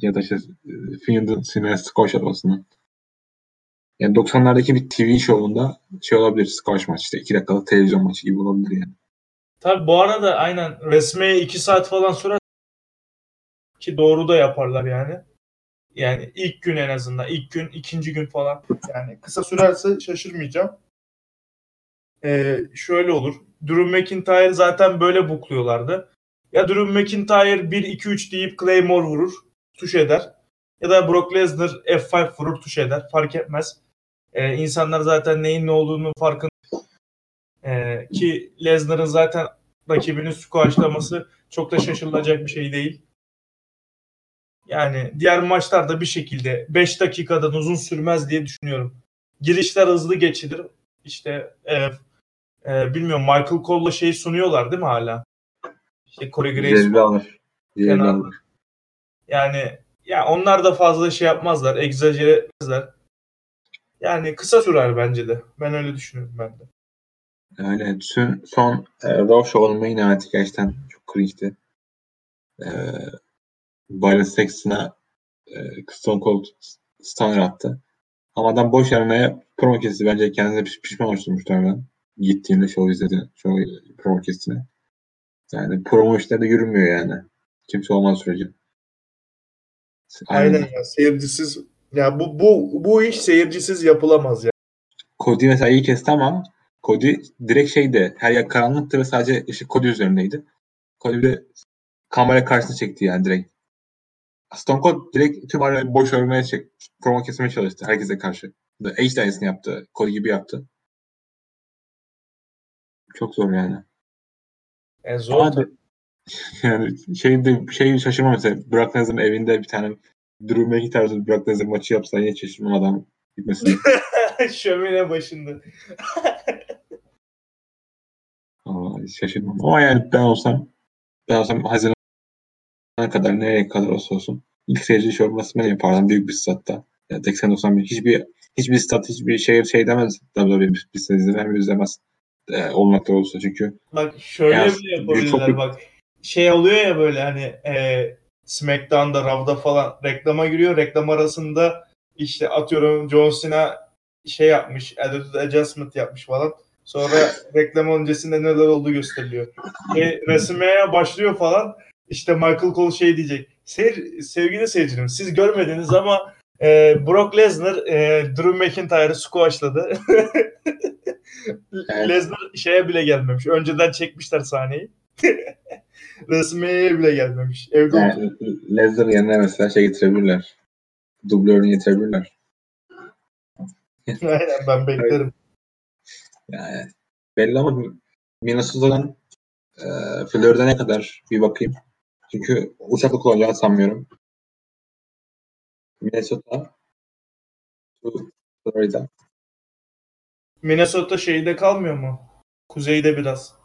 ya da işte e, Fiend'in Sinner'e squash atmasından. Yani 90'lardaki bir TV şovunda şey olabilir squash maç işte 2 dakikalık televizyon maçı gibi olabilir yani. Tabi bu arada aynen resmeye 2 saat falan sürer ki doğru da yaparlar yani. Yani ilk gün en azından. ilk gün, ikinci gün falan. Yani kısa sürerse şaşırmayacağım. Ee, şöyle olur. Drew McIntyre zaten böyle bukluyorlardı. Ya Drew McIntyre 1-2-3 deyip Claymore vurur. Tuş eder. Ya da Brock Lesnar F5 vurur tuş eder. Fark etmez. Ee, insanlar zaten neyin ne olduğunu farkında. Ee, ki Lesnar'ın zaten rakibini squashlaması çok da şaşırılacak bir şey değil. Yani diğer maçlarda bir şekilde 5 dakikadan uzun sürmez diye düşünüyorum. Girişler hızlı geçilir. İşte e, e, bilmiyorum Michael Cole'la şey sunuyorlar değil mi hala? İşte Corey Grace alır. Alır. Yani ya onlar da fazla şey yapmazlar, egzajere etmezler. Yani kısa sürer bence de. Ben öyle düşünüyorum ben de. Öyle. Son, son e, Raw Show'un main eventi gerçekten çok cringe'ti. E, Byron Saxton'a e, Stone Cold stunner attı. Ama adam boş yerine promo kesti. Bence kendine piş- pişman olmuştur muhtemelen. Gittiğinde show izledi. Show promo kestiğine. Yani promo işleri de yürümüyor yani. Kimse olmaz sürece. Aynen ya seyircisiz ya bu bu bu iş seyircisiz yapılamaz ya. Cody mesela iyi kesti ama Cody direkt şeydi. Her yer karanlıktı ve sadece ışık Cody üzerindeydi. Bir de kamera karşısına çekti yani direkt. Stone Cold direkt tüm arayı boş örmeye çek, promo kesmeye çalıştı herkese karşı. The de aynısını yaptı. Cody gibi yaptı. Çok zor yani. Yani zor Ama yani şey de şey şaşırmam mesela Brock Lesnar'ın evinde bir tane Drew McIntyre Brock Lesnar maçı yapsa yine şaşırmam adam gitmesine. Şömine başında. Hiç şaşırmam. Ama yani ben olsam ben olsam Haziran'a kadar nereye kadar olsa olsun ilk seyirci show olması ben yapardım büyük bir statta. Yani 80-90 bin. Hiçbir hiçbir stat hiçbir şey şey demez. WWE bir, bir sene izin vermiyor izlemez. E, olmakta olsa çünkü Bak şöyle Ya, bile çok yapabilirler büyük- bak. Şey oluyor ya böyle hani e, SmackDown'da, Raw'da falan reklama giriyor. Reklam arasında işte atıyorum John Cena şey yapmış, attitude adjustment yapmış falan. Sonra reklam öncesinde neler olduğu gösteriliyor. E, resimeye başlıyor falan. İşte Michael Cole şey diyecek. Seyir, sevgili seyircilerim siz görmediniz ama e, Brock Lesnar e, Drew McIntyre'ı squashladı. Lesnar şeye bile gelmemiş. Önceden çekmişler sahneyi. Resmiyeye bile gelmemiş. Evde Yani Lesnar yerine mesela şey getirebilirler. Dublörünü getirebilirler. Aynen ben beklerim. Yani belli ama Minnesota'dan e, Florida ne kadar bir bakayım. Çünkü uçakla kullanacağını sanmıyorum. Minnesota Florida. Minnesota şeyde kalmıyor mu? Kuzeyde biraz.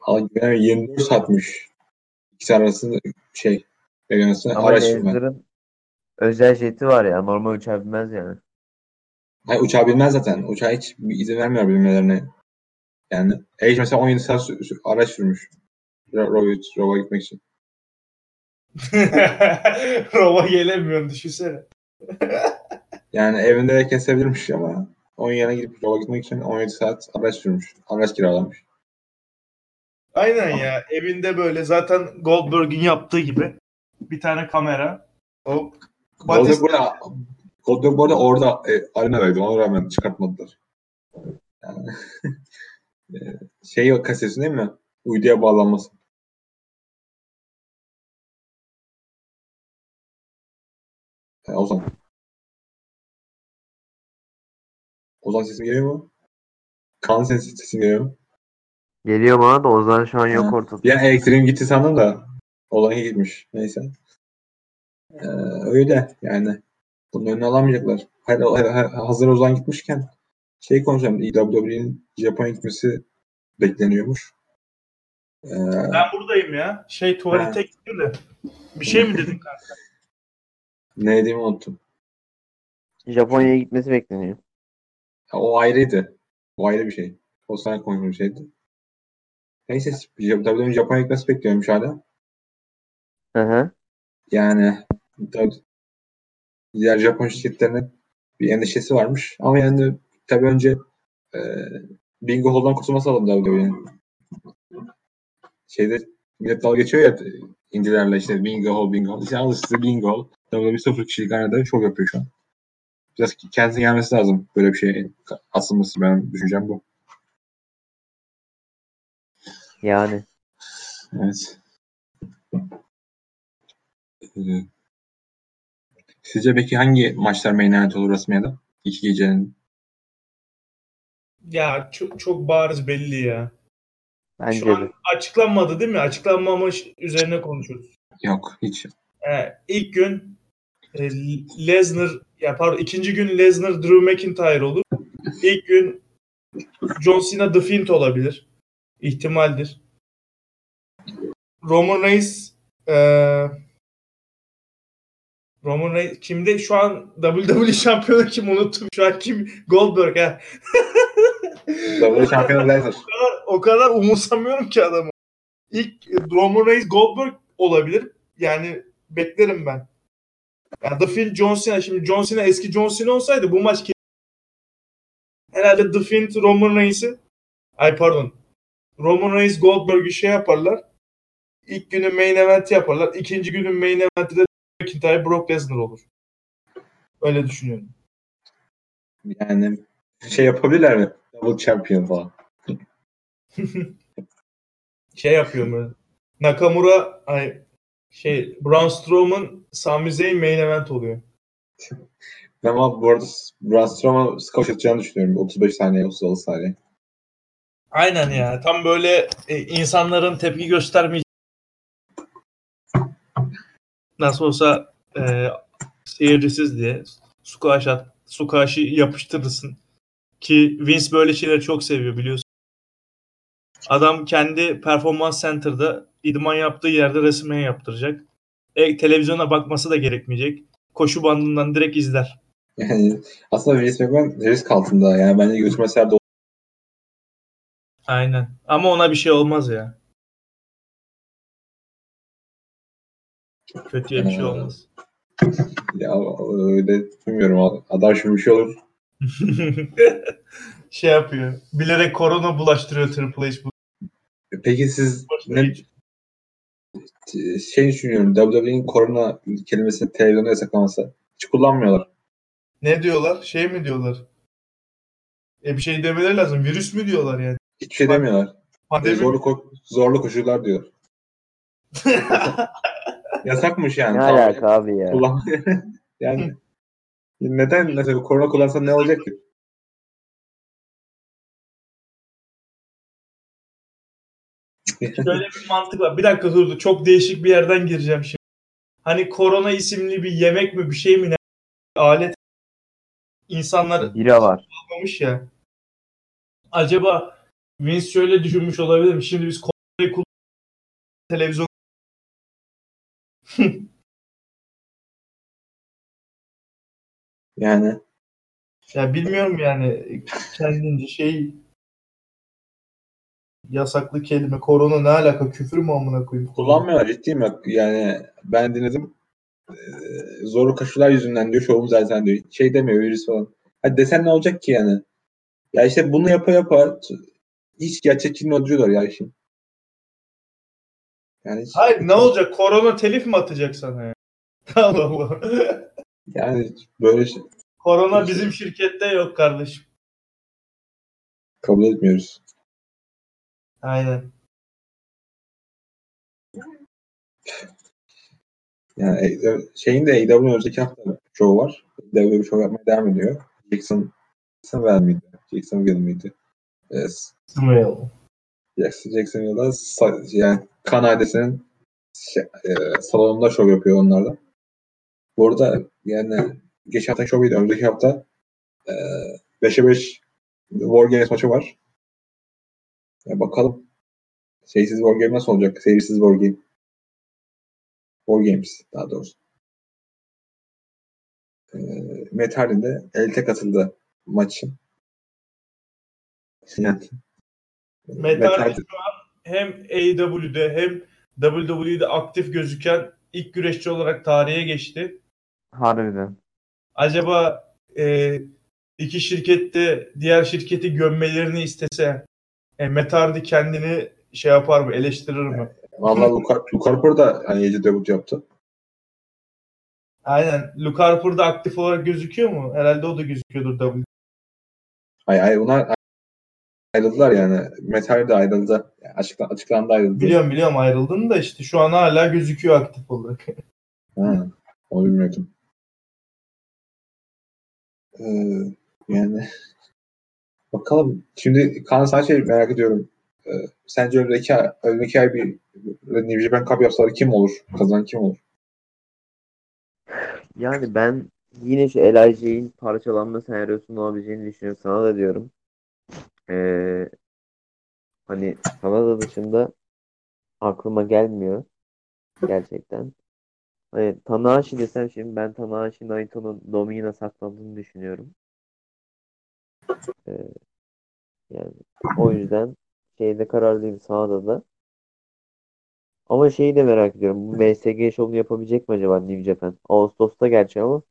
Al- Yani 24 saatmiş. İkisi arasında şey arasında Ama araştırma. Lezner'ın özel jeti var ya. Normal uçağa binmez yani. Hayır uçağı bilmez zaten. Uçağa hiç bir izin vermiyor bilmelerine. Yani Age mesela 17 saat sü- sü- araç sürmüş. Ro- Rova, Rova gitmek için. Rova gelemiyorsun düşünsene. Yani evinde de kesebilirmiş ama onun yerine gidip Rova gitmek için 17 saat araç sürmüş. Araç kiralamış. Aynen ya. Evinde böyle zaten Goldberg'in yaptığı gibi bir tane kamera. Hop. Goldberg burada, Goldberg orada e, arenadaydı. Ona rağmen çıkartmadılar. Yani, e, şey o kasesi değil mi? Uyduya bağlanması. E, Ozan. Ozan sesim geliyor mu? Kaan sesin geliyor mu? Geliyor bana da Ozan şu an yok ortada. An elektriğim gitti sandım da Ozan gitmiş. Neyse. Ee, öyle yani. Bunun önüne alamayacaklar. Hayır, hazır Ozan gitmişken şey konuşacağım. WWE'nin Japonya gitmesi bekleniyormuş. Ee, Ben buradayım ya. Şey tuvalete gitti de. Bir şey mi dedin kanka? ne dediğimi unuttum. Japonya'ya gitmesi bekleniyor. Ya, o ayrıydı. O ayrı bir şey. O sana konuştuğum şeydi. Neyse WWE'nin Japonya gitmesi bekliyormuş hala. Hı hı. Yani diğer Japon şirketlerinin bir endişesi varmış. Ama yani tabii önce e, Bingo Hall'dan kurtulması lazım WWE'nin. Şeyde millet dalga geçiyor ya indilerle işte Bingo Hall, Bingo Hall. İşte al size Bingo Hall. WWE sıfır kişilik arenada şov yapıyor şu an. Biraz kendisine gelmesi lazım böyle bir şey asılması benim düşüncem bu. Yani. Evet. Ee, Sizce peki hangi maçlar main event olur WrestleMania'da? İki gecenin. Ya çok, çok bariz belli ya. Bence Şu de. an açıklanmadı değil mi? Açıklanmamış üzerine konuşuyoruz. Yok hiç. Ee, ilk gün e, Lesnar ya pardon ikinci gün Lesnar Drew McIntyre olur. İlk gün John Cena The Fiend olabilir. İhtimaldir. Roman Reigns e, Roman Reigns kimde şu an WWE şampiyonu kim unuttum şu an kim Goldberg ha. WWE şampiyonu Lesnar. o kadar, o kadar umursamıyorum ki adamı. İlk e, Roman Reigns Goldberg olabilir. Yani beklerim ben. Yani The Fiend John Cena. Şimdi John Cena eski John Cena olsaydı bu maç herhalde The Fiend Roman Reigns'i ay pardon Roman Reigns Goldberg'ü şey yaparlar. İlk günü main event yaparlar. İkinci günün main eventi de McIntyre Brock Lesnar olur. Öyle düşünüyorum. Yani şey yapabilirler mi? Double champion falan. şey yapıyor böyle. Nakamura ay şey Braun Strowman Sami Zayn main event oluyor. Ama bu arada Braun Strowman'ı scout atacağını düşünüyorum. 35 saniye, 36 saniye. Aynen ya. Tam böyle e, insanların tepki göstermeyeceği nasıl olsa e, seyircisiz diye squash at, squash'ı yapıştırırsın. Ki Vince böyle şeyleri çok seviyor biliyorsun. Adam kendi performans center'da idman yaptığı yerde resimeye yaptıracak. E, televizyona bakması da gerekmeyecek. Koşu bandından direkt izler. Yani aslında Vince McMahon risk altında. Yani bence götürmeseler de Aynen. Ama ona bir şey olmaz ya. Kötüye bir şey Ee, olmaz. Ya öyle bilmiyorum. Adam şimdi bir şey olur. şey yapıyor. Bilerek korona bulaştırıyor Triple H bu. Peki siz ne, şey düşünüyorum. WWE'nin korona kelimesini televizyonda yasaklaması. Hiç kullanmıyorlar. Ne diyorlar? Şey mi diyorlar? E bir şey demeleri lazım. Virüs mü diyorlar yani? Hiçbir şey demiyorlar. Pandemi. Zorlu, ko- zorlu koşullar diyor. Yasakmış yani. Ne alaka abi ya? Kullan yani neden mesela korona kullansan ne olacak ki? Şöyle bir mantık var. Bir dakika durdu. Çok değişik bir yerden gireceğim şimdi. Hani korona isimli bir yemek mi bir şey mi ne? Alet insanlar Bira var. yapmamış ya. Acaba Vince şöyle düşünmüş olabilir mi? Şimdi biz koronayı kullan televizyon Yani ya bilmiyorum yani kendince şey yasaklı kelime korona ne alaka küfür mü amına koyayım? kullanmıyorlar ciddiyim bak yani ben dinledim Ee, zorlu koşullar yüzünden diyor şovum zaten diyor. Şey demiyor virüs falan. Hadi desen ne olacak ki yani? Ya işte bunu yapa yapa hiç gerçekçiliğini öldürüyorlar ya işin. Yani hiç- Hayır ne olacak? Korona telif mi atacak sana ya? Allah Allah. yani böyle şey Korona bizim şirkette yok kardeşim. kabul etmiyoruz. Aynen. Yani şeyin de AEW'nin önceki hafta şovu var. AEW şov yapmaya devam ediyor. Jackson Jacksonville miydi? Jacksonville miydi? Evet. Smile. Jackson Jacksonville'da sa- yani kan ailesinin şey, e, salonunda şov yapıyor onlarla. Bu arada yani geçen hafta şov değil, önceki hafta e, 5'e 5 War Games maçı var. Ya bakalım şeysiz War Game nasıl olacak? Seyirsiz War Game. War Games daha doğrusu. E, Matt Hardy de elte katıldı maçın. Yani, Metal şu an hem AEW'de hem WWE'de aktif gözüken ilk güreşçi olarak tarihe geçti. Harbiden. Acaba e, iki şirkette diğer şirketi gömmelerini istese e, Matt Hardy kendini şey yapar mı? Eleştirir mi? Vallahi Luke, Luke Harper da hani Ece debut yaptı. Aynen. Luke Harper da aktif olarak gözüküyor mu? Herhalde o da gözüküyordur WWE. Hayır hayır bunlar ayrıldılar yani. Metal de ayrıldı. Yani açıkla, açıklandı ayrıldı. Biliyorum biliyorum ayrıldığını da işte şu an hala gözüküyor aktif olarak. Ha, onu bilmiyordum. Ee, yani bakalım. Şimdi Kaan sen şey merak ediyorum. Ee, sence önümüzdeki ay, önümüzdeki ay bir New Japan Cup yapsalar kim olur? Kazanan kim olur? Yani ben yine şu LIJ'in parçalanma senaryosunun olabileceğini düşünüyorum. Sana da diyorum. Ee, hani sana da dışında aklıma gelmiyor. Gerçekten. Hani Tanahashi desem şimdi ben Tanahashi Naito'nun Domine'e saklandığını düşünüyorum. Ee, yani o yüzden şeyde kararlıyım sağda da. Ama şeyi de merak ediyorum. Bu MSG şovunu yapabilecek mi acaba New Japan? Ağustos'ta gerçi ama.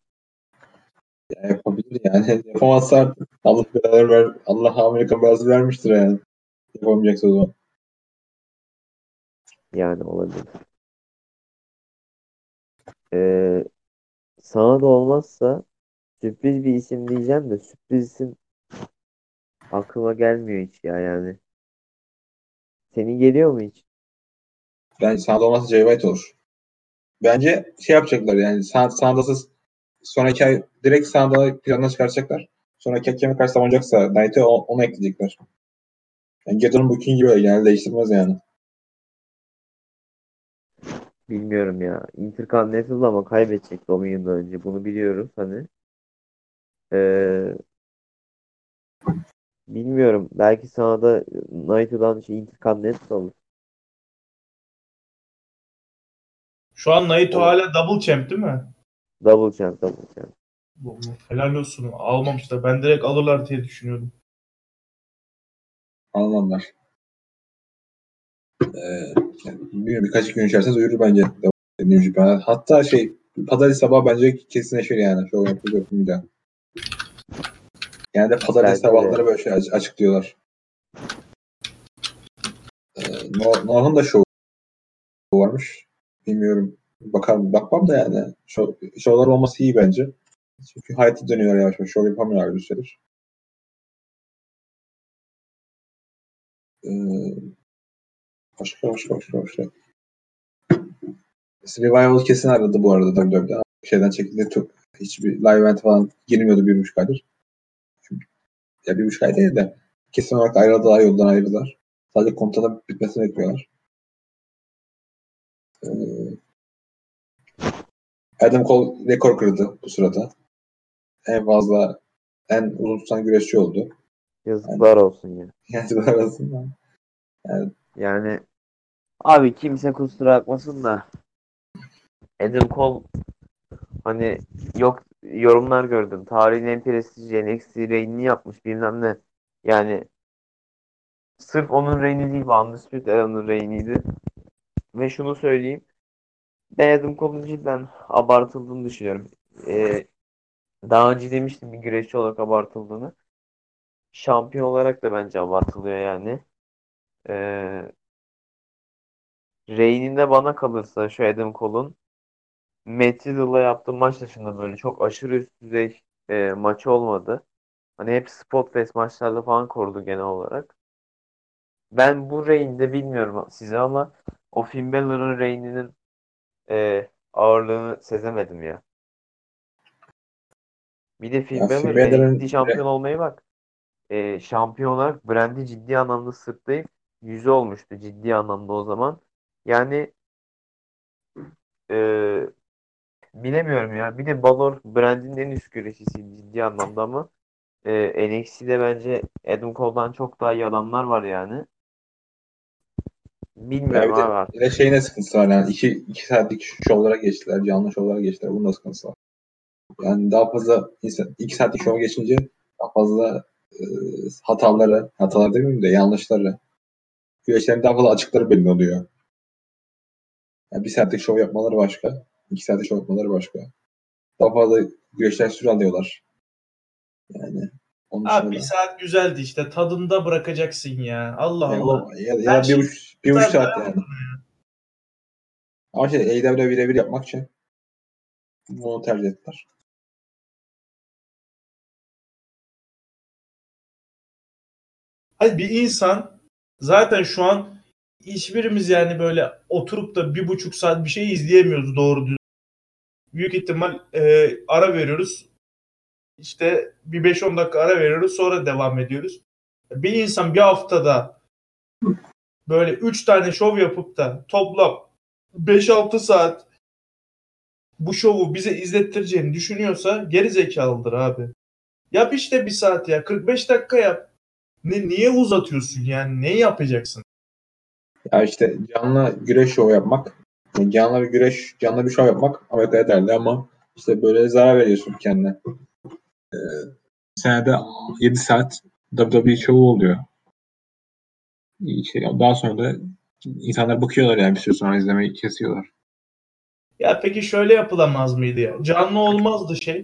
Ya yapabilir yani. Yapamazsa artık Allah beraber ver. Allah Amerika bazı vermiştir yani. Yapamayacaksa o zaman. Yani olabilir. Ee, sana da olmazsa sürpriz bir isim diyeceğim de sürpriz isim aklıma gelmiyor hiç ya yani. Senin geliyor mu hiç? Ben sağda olmazsa Jay White olur. Bence şey yapacaklar yani sağ, sağdasız sonraki ay direkt sağda planına çıkaracaklar. Sonraki hakeme karşı savunacaksa Knight'ı o- onu ekleyecekler. Yani Gedo'nun booking gibi öyle genelde değiştirmez yani. Bilmiyorum ya. Intercontinental ama kaybedecek Dominion'dan önce. Bunu biliyoruz hani. Ee, bilmiyorum. Belki sana da Naito'dan şey Intercontinental olur. Şu an Naito hala double champ değil mi? Double champ, double champ. Helal olsun. Almamışlar. Ben direkt alırlar diye düşünüyordum. Almanlar. Ee, yani bilmiyorum birkaç gün içerisinde duyurur bence. New Japan. Hatta şey pazartesi sabah bence kesinleşir yani. Şov yapıp yapmayacağım. Yani de pazartesi sabahları böyle şey aç- açıklıyorlar. Ee, Nor- Norhan da şov varmış. Bilmiyorum. Bakalım. Bakmam da yani. Şov, şovlar olması iyi bence. Çünkü hayatı dönüyor yavaş yavaş. Şov yapamıyorlar bir süredir. Ee, başka başka başka başka. Revival kesin aradı bu arada WWE'de. Ama Şeyden çekildi. Çok, hiçbir live event falan girmiyordu bir buçuk aydır. Ya bir buçuk ay değil de kesin olarak ayrıldılar, yoldan ayrıldılar. Sadece komutanın bitmesini bekliyorlar. Ee, Adam Cole rekor kırdı bu sırada. En fazla en uzun tutan güreşçi oldu. Yazıklar olsun ya. Yani arasında. Yani abi kimse kusura bakmasın da Adam Cole hani yok yorumlar gördüm. Tarihin en prestijli NXT reynini yapmış bilmem ne. Yani sırf onun reyni değil bu Undisputed Era'nın reyniydi. Ve şunu söyleyeyim. Ben Adam Cole'un cidden abartıldığını düşünüyorum. Ee, daha önce demiştim bir güreşçi olarak abartıldığını. Şampiyon olarak da bence abartılıyor yani. Ee, Reign'in de bana kalırsa şu Adam Cole'un Matt Riddle'la yaptığı maç dışında böyle çok aşırı üst düzey e, maçı olmadı. Hani hep spot fest maçlarda falan korudu genel olarak. Ben bu Reign'de bilmiyorum size ama o Finn Balor'ın Reign'inin e, ağırlığını sezemedim ya. Bir de Finn Balor Balor'ın- NXT şampiyon olmaya bak. E, şampiyon olarak brandi ciddi anlamda sırtlayıp yüzü olmuştu ciddi anlamda o zaman. Yani e, bilemiyorum ya. Bir de Balor brandinin en üst güreşçisi ciddi anlamda ama e, NXT'de bence Adam Cole'dan çok daha iyi adamlar var yani. Bilmiyorum Ya abi artık. Bir de şeyin de sıkıntısı var yani. iki, iki saatlik şovlara geçtiler. Canlı şovlara geçtiler. Bunun da sıkıntısı var. Yani daha fazla insan, iki saatlik şov geçince daha fazla e, hataları, hatalar demeyeyim de yanlışları güreşlerin daha fazla açıkları belli oluyor. Yani bir saatlik şov yapmaları başka. iki saatlik şov yapmaları başka. Daha fazla güreşler süre alıyorlar. Yani onun Abi bir saat güzeldi işte. Tadında bırakacaksın ya. Allah Ya, Allah. ya, ya Her da bir, şey buçuk, bir buçuk saat yani. Ama şey AEW birebir yapmak için bunu tercih ettiler. Hayır bir insan zaten şu an hiçbirimiz yani böyle oturup da bir buçuk saat bir şey izleyemiyoruz doğru düzgün. Büyük ihtimal e, ara veriyoruz. İşte bir 5-10 dakika ara veriyoruz sonra devam ediyoruz. Bir insan bir haftada böyle 3 tane şov yapıp da toplam 5-6 saat bu şovu bize izlettireceğini düşünüyorsa geri zekalıdır abi. Yap işte bir saat ya. 45 dakika yap. Ne, niye uzatıyorsun yani? Ne yapacaksın? Ya işte canlı güreş şovu yapmak, canlı bir güreş, canlı bir şov yapmak Amerika'ya derdi ama işte böyle zarar veriyorsun kendine. Ee, senede 7 saat WWE şovu oluyor. İşte daha sonra da insanlar bakıyorlar yani bir süre sonra izlemeyi kesiyorlar. Ya peki şöyle yapılamaz mıydı ya? Canlı olmazdı şey.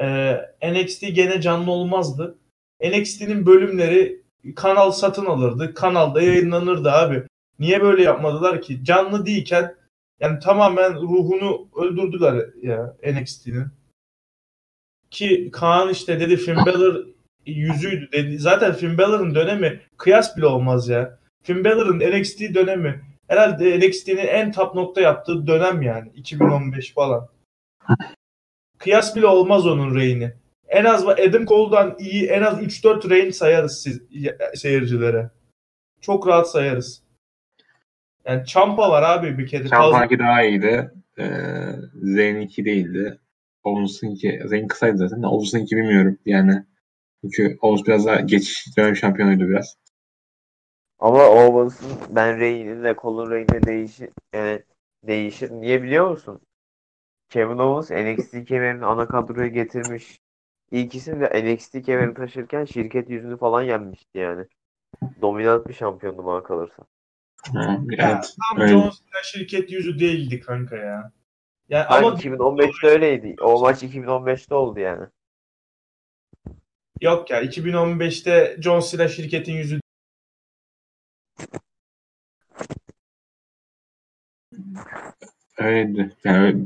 Ee, NXT gene canlı olmazdı. NXT'nin bölümleri kanal satın alırdı. Kanalda yayınlanırdı abi. Niye böyle yapmadılar ki? Canlı değilken yani tamamen ruhunu öldürdüler ya NXT'nin. Ki Kaan işte dedi Finn Balor yüzüydü dedi. Zaten Finn Balor'ın dönemi kıyas bile olmaz ya. Finn Balor'ın NXT dönemi herhalde NXT'nin en top nokta yaptığı dönem yani 2015 falan. Kıyas bile olmaz onun reyni. En az Adam Cole'dan iyi en az 3-4 reign sayarız siz, seyircilere. Çok rahat sayarız. Yani Champa var abi bir kere. Şampanki daha iyiydi. Ee, Zayn'inki değildi. Owens'ınki, Zayn kısaydı zaten. Owens'ınki bilmiyorum yani. Çünkü Owens biraz daha geçiş dönem şampiyonuydu biraz. Ama Owens'ın ben Reigns'le Cole'un Reigns'le değişir, yani değişir. Niye biliyor musun? Kevin Owens NXT kemerini ana kadroya getirmiş. İkisini de NXT kemerini taşırken şirket yüzünü falan yenmişti yani. Dominant bir şampiyondu bana kalırsa. Ya, evet. Tam öyle. John Cena şirket yüzü değildi kanka ya. Yani ama 2015'te öyleydi. O maç 2015'te oldu yani. Yok ya 2015'te John Cena şirketin yüzü Öyleydi. Yani,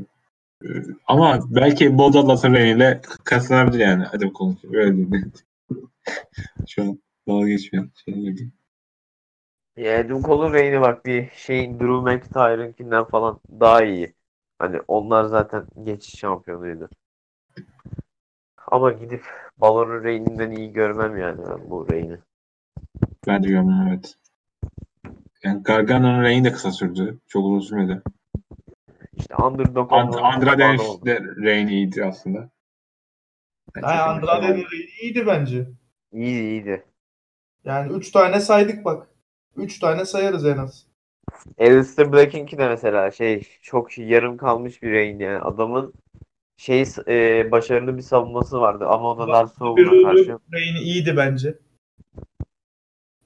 e, ama belki Bold Atlas'ın ile kazanabilir yani. Hadi bakalım. Öyle değil. Şu an dalga geçmeyen şey. Ya Adam Cole'un Reigni bak bir şeyin Drew McIntyre'ınkinden falan daha iyi. Hani onlar zaten geçiş şampiyonuydu. Ama gidip Balor'un Reigni'nden iyi görmem yani ben bu Reigni. Ben de görmem evet. Yani Gargano'nun reigni de kısa sürdü. Çok uzun sürmedi. İşte Underdog And Andrade'nin de reigni iyiydi aslında. İyi Andrade'nin reigi iyiydi bence. İyiydi iyiydi. Yani 3 tane saydık bak. 3 tane sayarız en az. Aleister Black'inki de mesela şey çok yarım kalmış bir Reign yani. Adamın şey e, başarılı bir savunması vardı ama o da Lars Bobby Sullivan'a karşı. Reigi iyiydi bence.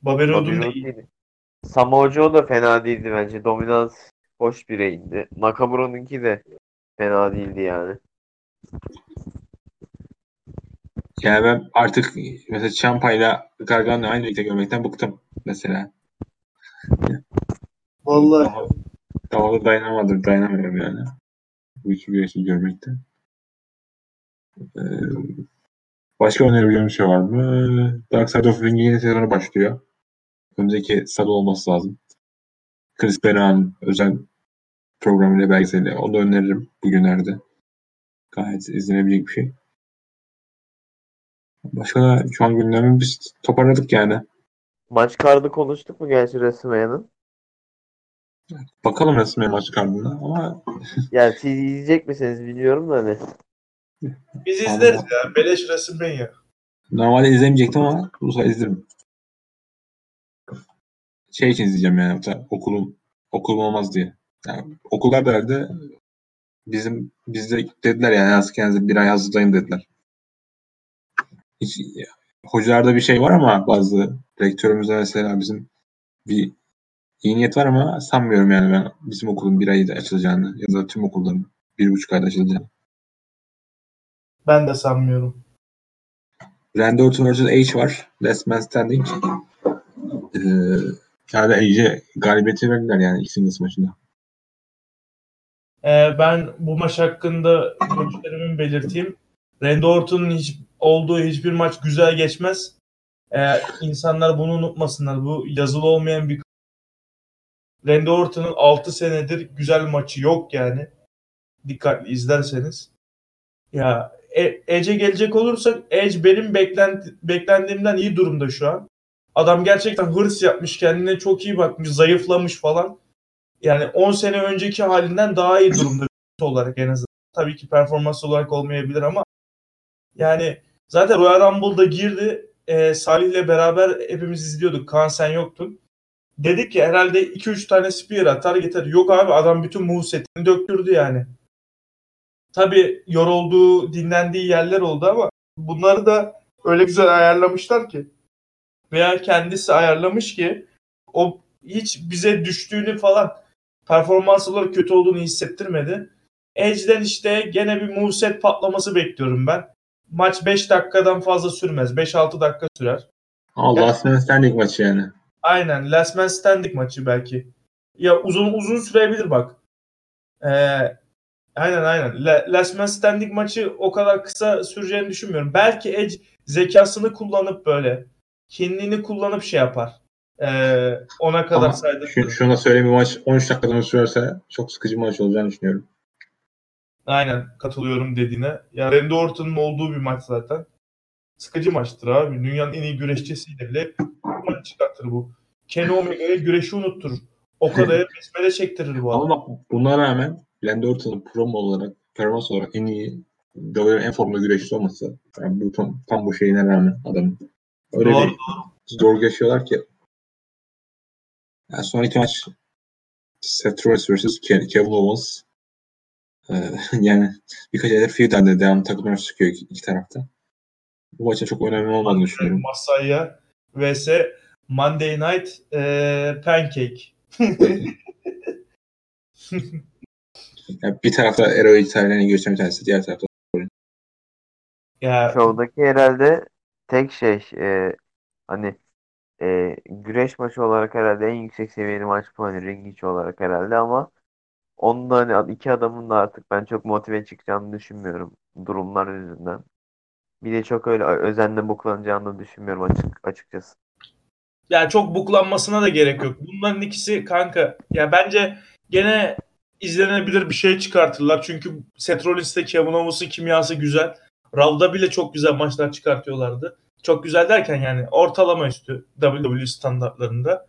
Da iyi. iyiydi. Samoa Joe da fena değildi bence. Dominans hoş bir Reign'di. Nakamura'nınki de fena değildi yani. Yani ben artık mesela Ciampa'yla Gargano'yu aynı ligde görmekten bıktım mesela. Vallahi. Daha, daha da dayanamadım, dayanamıyorum yani. Bu iki güreşi görmekten. Ee, başka önerebileceğim bir şey var mı? Dark Side of Ring'in yeni sezonu başlıyor. Önümüzdeki salı olması lazım. Chris Benoit'ın özel programıyla belgeseli. Onu da öneririm bugünlerde. Gayet izlenebilecek bir şey. Başka da şu an gündemi biz toparladık yani. Maç kartı konuştuk mu gerçi WrestleMania'nın? Bakalım resmen maç kardına ama Yani siz izleyecek misiniz bilmiyorum da hani. Biz izleriz ya. Beleş WrestleMania. normalde izlemeyecektim ama bu sefer izlerim. Şey için izleyeceğim yani okulum okulum olmaz diye. Yani okullar da herhalde bizim bizde dediler yani yaz kendinize bir ay hazırlayın dediler. Hiç, hocalarda bir şey var ama bazı rektörümüzde mesela bizim bir iyi niyet var ama sanmıyorum yani ben bizim okulun bir ayda açılacağını ya da tüm okulların bir buçuk ayda açılacağını. Ben de sanmıyorum. Randy Orton vs. H var. Last Man Standing. Ee, yani H'e galibiyeti verdiler yani ilk singles maçında. Ee, ben bu maç hakkında görüşlerimi belirteyim. Randy Orton'un hiç olduğu hiçbir maç güzel geçmez. Ee, insanlar bunu unutmasınlar. Bu yazılı olmayan bir Randy Orton'un 6 senedir güzel maçı yok yani. Dikkatli izlerseniz. Ya Edge'e gelecek olursak Edge benim beklenti, beklendiğimden iyi durumda şu an. Adam gerçekten hırs yapmış, kendine çok iyi bakmış, zayıflamış falan. Yani 10 sene önceki halinden daha iyi durumda olarak en azından. Tabii ki performans olarak olmayabilir ama yani zaten Royal Rumble'da girdi. E, Salih'le beraber hepimiz izliyorduk. Kaan sen yoktun. Dedik ki herhalde 2-3 tane spear atar getir. Yok abi adam bütün movesetini döktürdü yani. Tabii yorulduğu, dinlendiği yerler oldu ama bunları da öyle güzel ayarlamışlar ki veya kendisi ayarlamış ki o hiç bize düştüğünü falan performans olarak kötü olduğunu hissettirmedi. Edge'den işte gene bir moveset patlaması bekliyorum ben. Maç 5 dakikadan fazla sürmez. 5-6 dakika sürer. Ama Last Man Standing maçı yani. Aynen. Last Man Standing maçı belki. Ya uzun uzun sürebilir bak. Ee, aynen aynen. La- Last Man Standing maçı o kadar kısa süreceğini düşünmüyorum. Belki Edge zekasını kullanıp böyle kendini kullanıp şey yapar. Ee, ona kadar Ama saydı. şu, şuna söyleyeyim bir maç 13 dakikadan sürerse çok sıkıcı bir maç olacağını düşünüyorum. Aynen katılıyorum dediğine. Ya Randy Orton'un olduğu bir maç zaten. Sıkıcı maçtır abi. Dünyanın en iyi güreşçisiyle bile maç çıkartır bu. Kenny Omega'ya güreşi unutturur. O kadar besmele çektirir bu adam. Ama bak buna rağmen Randy Orton'un promo olarak, performans olarak en iyi WWE'nin en formda güreşçisi olması. Yani bu tam, tam bu şeyine rağmen adamın. Öyle Doğru. bir zor yaşıyorlar ki. Yani sonraki maç Seth Rollins vs. Ke- Kevin Owens. Ee, yani birkaç aydır feud halinde devam takımlar çıkıyor iki, iki tarafta. Bu maçın çok önemli olmadığını düşünüyorum. Masaya vs Monday Night e, Pancake. Yani bir tarafta Eroy tarihlerini gösteren bir tanesi. Diğer tarafta ya Şovdaki herhalde tek şey e, hani e, güreş maçı olarak herhalde en yüksek seviyeli maç bu hani ring içi olarak herhalde ama onda hani iki adamın da artık ben çok motive çıkacağını düşünmüyorum durumlar yüzünden. Bir de çok öyle özenle buklanacağını düşünmüyorum açık açıkçası. yani çok buklanmasına da gerek yok. Bunların ikisi kanka ya bence gene izlenebilir bir şey çıkartırlar. Çünkü Seth Rollins'te Kevin Owens'ın kimyası güzel. Raw'da bile çok güzel maçlar çıkartıyorlardı. Çok güzel derken yani ortalama üstü WWE standartlarında.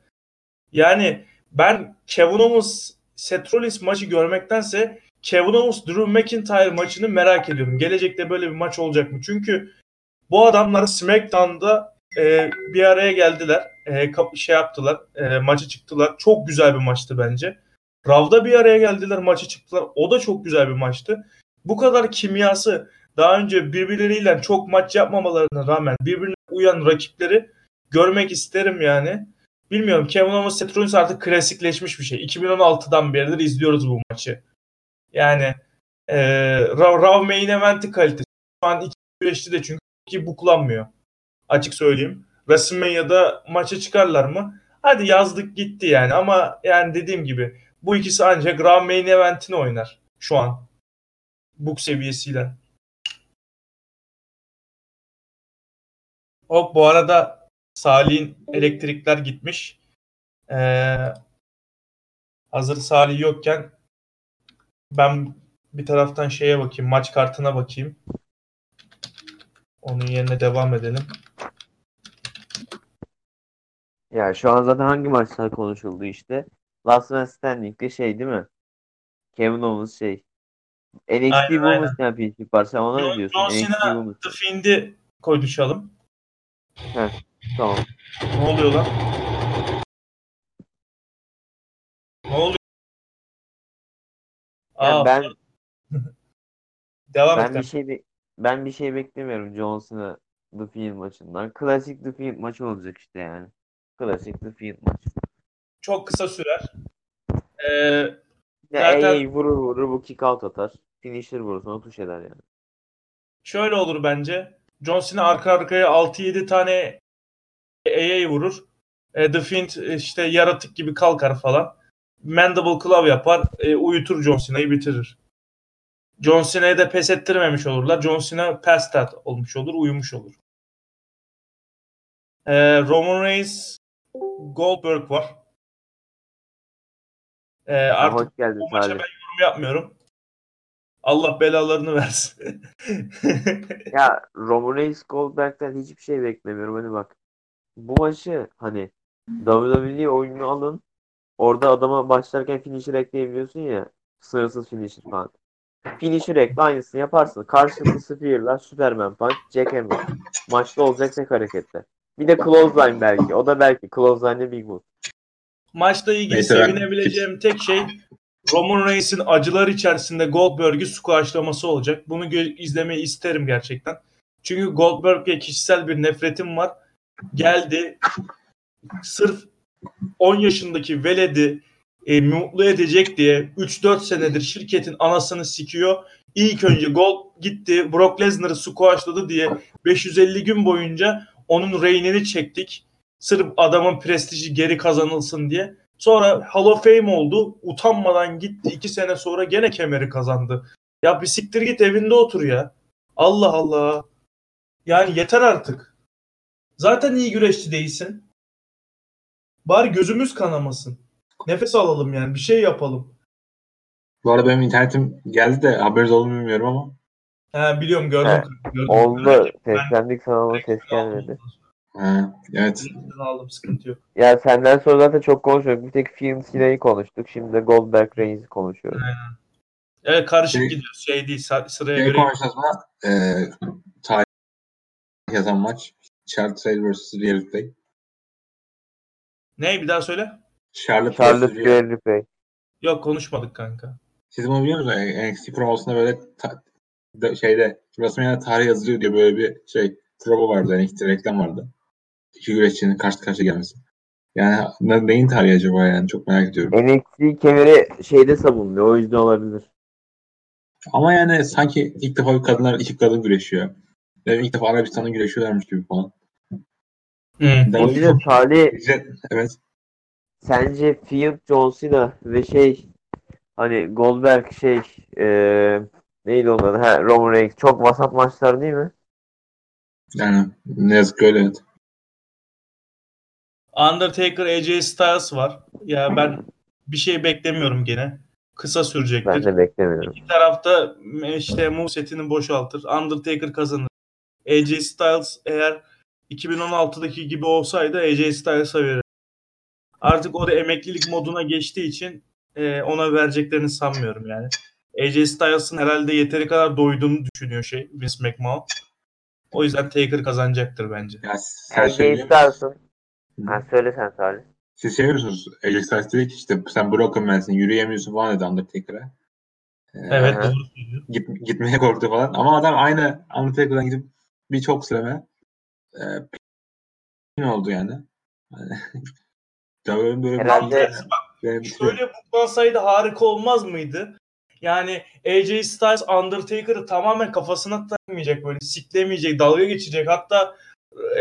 Yani ben Kevin Owens Seth Rollins maçı görmektense Kevin Owens Drew McIntyre maçını merak ediyorum. Gelecekte böyle bir maç olacak mı? Çünkü bu adamlar SmackDown'da e, bir araya geldiler. E, şey yaptılar. E, maça çıktılar. Çok güzel bir maçtı bence. Raw'da bir araya geldiler. Maça çıktılar. O da çok güzel bir maçtı. Bu kadar kimyası daha önce birbirleriyle çok maç yapmamalarına rağmen birbirine uyan rakipleri görmek isterim yani. Bilmiyorum Kevin Owens Seth Rollins artık klasikleşmiş bir şey. 2016'dan beridir izliyoruz bu maçı. Yani e, Raw, Raw Main Event'i kalitesi. Şu an iki güreşti de çünkü iki buklanmıyor. Açık söyleyeyim. WrestleMania'da maça çıkarlar mı? Hadi yazdık gitti yani ama yani dediğim gibi bu ikisi ancak Raw Main Event'ini oynar şu an. Book seviyesiyle. Hop bu arada Salih'in elektrikler gitmiş. Ee, hazır Salih yokken ben bir taraftan şeye bakayım, maç kartına bakayım. Onun yerine devam edelim. Ya şu an zaten hangi maçlar konuşuldu işte. Last Man Standing'de şey değil mi? Kevin Owens şey. NXT Aynen, Women's. Championship var. Sen ona ne diyorsun? John Cena. The Fiend'i konuşalım. Tamam. Ne oluyor lan? Ne oluyor? Yani Aa, ben devam ben et. bir şey be- ben bir şey beklemiyorum John Cena The Fiend maçından. Klasik The Fiend maçı olacak işte yani. Klasik The Fiend maçı. Çok kısa sürer. Ee, Zaten- AA vurur vurur bu kick out atar. Finisher vurursa o tuş eder yani. şöyle olur bence. John Cena arka arkaya 6-7 tane AA vurur. E, The Fiend e, işte yaratık gibi kalkar falan. Mandible Claw yapar. e, uyutur John Cena'yı bitirir. John Cena'yı da pes ettirmemiş olurlar. John Cena passed out olmuş olur. Uyumuş olur. E, Roman Reigns Goldberg var. E, Ya artık hoş geldin bu maça ben Salih. yorum yapmıyorum. Allah belalarını versin. Ya Roman Reigns Goldberg'den hiçbir şey beklemiyorum. Hani bak bu maçı hani WWE oyunu alın. Orada adama başlarken finisher ekleyebiliyorsun ya. Sınırsız finisher falan. Finisher ekle aynısını yaparsın. Karşılıklı spear'lar, Superman punch, jackhammer. Maçta olacak tek hareketler. Bir de clothesline belki. O da belki clothesline'de big move. Maçla ilgili Neyse ben- sevinebileceğim tek şey Roman Reigns'in acılar içerisinde Goldberg'i squashlaması olacak. Bunu izlemeyi isterim gerçekten. Çünkü Goldberg'e kişisel bir nefretim var. Geldi sırf 10 yaşındaki veledi e, mutlu edecek diye 3-4 senedir şirketin anasını sikiyor. İlk önce Gold gitti Brock Lesnar'ı squashladı diye 550 gün boyunca onun reynini çektik. Sırf adamın prestiji geri kazanılsın diye. Sonra Hall of Fame oldu. Utanmadan gitti. iki sene sonra gene kemeri kazandı. Ya bir siktir git evinde otur ya. Allah Allah. Yani yeter artık. Zaten iyi güreşçi değilsin. Bari gözümüz kanamasın. Nefes alalım yani. Bir şey yapalım. Bu arada benim internetim geldi de haberiniz olduğunu bilmiyorum ama. He, biliyorum gördüm. He, gördüm. Oldu. Seslendik sana ama ses gelmedi. Ha, evet. Aldım sıkıntı yok. Ya senden sonra zaten çok konuşuyoruz. Bir tek film Sina'yı konuştuk. Şimdi de Goldberg Reigns'i konuşuyoruz. Evet karışık Şey- gidiyor. Şey değil sıraya Şey göre. konuşacağız mı? Ee, tarih yazan maç. Charlotte Flair vs. Rhea Ripley. Ne bir daha söyle. Charlotte, Charlotte. Flair Ripley. Yok konuşmadık kanka. Siz bunu biliyor musunuz? NXT promosunda böyle ta- da- şeyde WrestleMania tarih yazılıyor diye böyle bir şey promo vardı. NXT reklam vardı. İki güreşçinin karşı karşıya gelmesi. Yani ne, neyin tarihi acaba yani çok merak ediyorum. NXT kemeri şeyde savunmuyor. O yüzden olabilir. Ama yani sanki ilk defa kadınlar iki kadın güreşiyor. Ve ilk defa Arabistan'da güreşiyorlarmış gibi falan. Hı. O yüzden Salih Evet. sence Fiend, John Cena ve şey hani Goldberg şey eee neydi onun? Ha, Roman Reigns çok vasat maçlar değil mi? Yani ne yazık ki öyle. evet. Undertaker AJ Styles var. Ya ben bir şey beklemiyorum gene. Kısa sürecektir. Ben de beklemiyorum. İki tarafta işte movesetini boşaltır. Undertaker kazanır. AJ Styles eğer 2016'daki gibi olsaydı AJ Styles'a verir. Artık o da emeklilik moduna geçtiği için e, ona vereceklerini sanmıyorum yani. AJ Styles'ın herhalde yeteri kadar doyduğunu düşünüyor şey Vince McMahon. O yüzden Taker kazanacaktır bence. Ya sen AJ? Styles'ın ha, söyle sen Salih. Siz şey dedi ki işte sen Broken Man'sin yürüyemiyorsun falan dedi Undertaker'a. Ee, Evet Aha. doğru söylüyor. git, gitmeye korktu falan. Ama adam aynı Undertaker'dan gidip bir çok süreme e, pin oldu yani. Böyle böyle Herhalde- bir şey, bitiriyor. Şöyle buklansaydı harika olmaz mıydı? Yani AJ Styles Undertaker'ı tamamen kafasına takmayacak böyle siklemeyecek, dalga geçecek. Hatta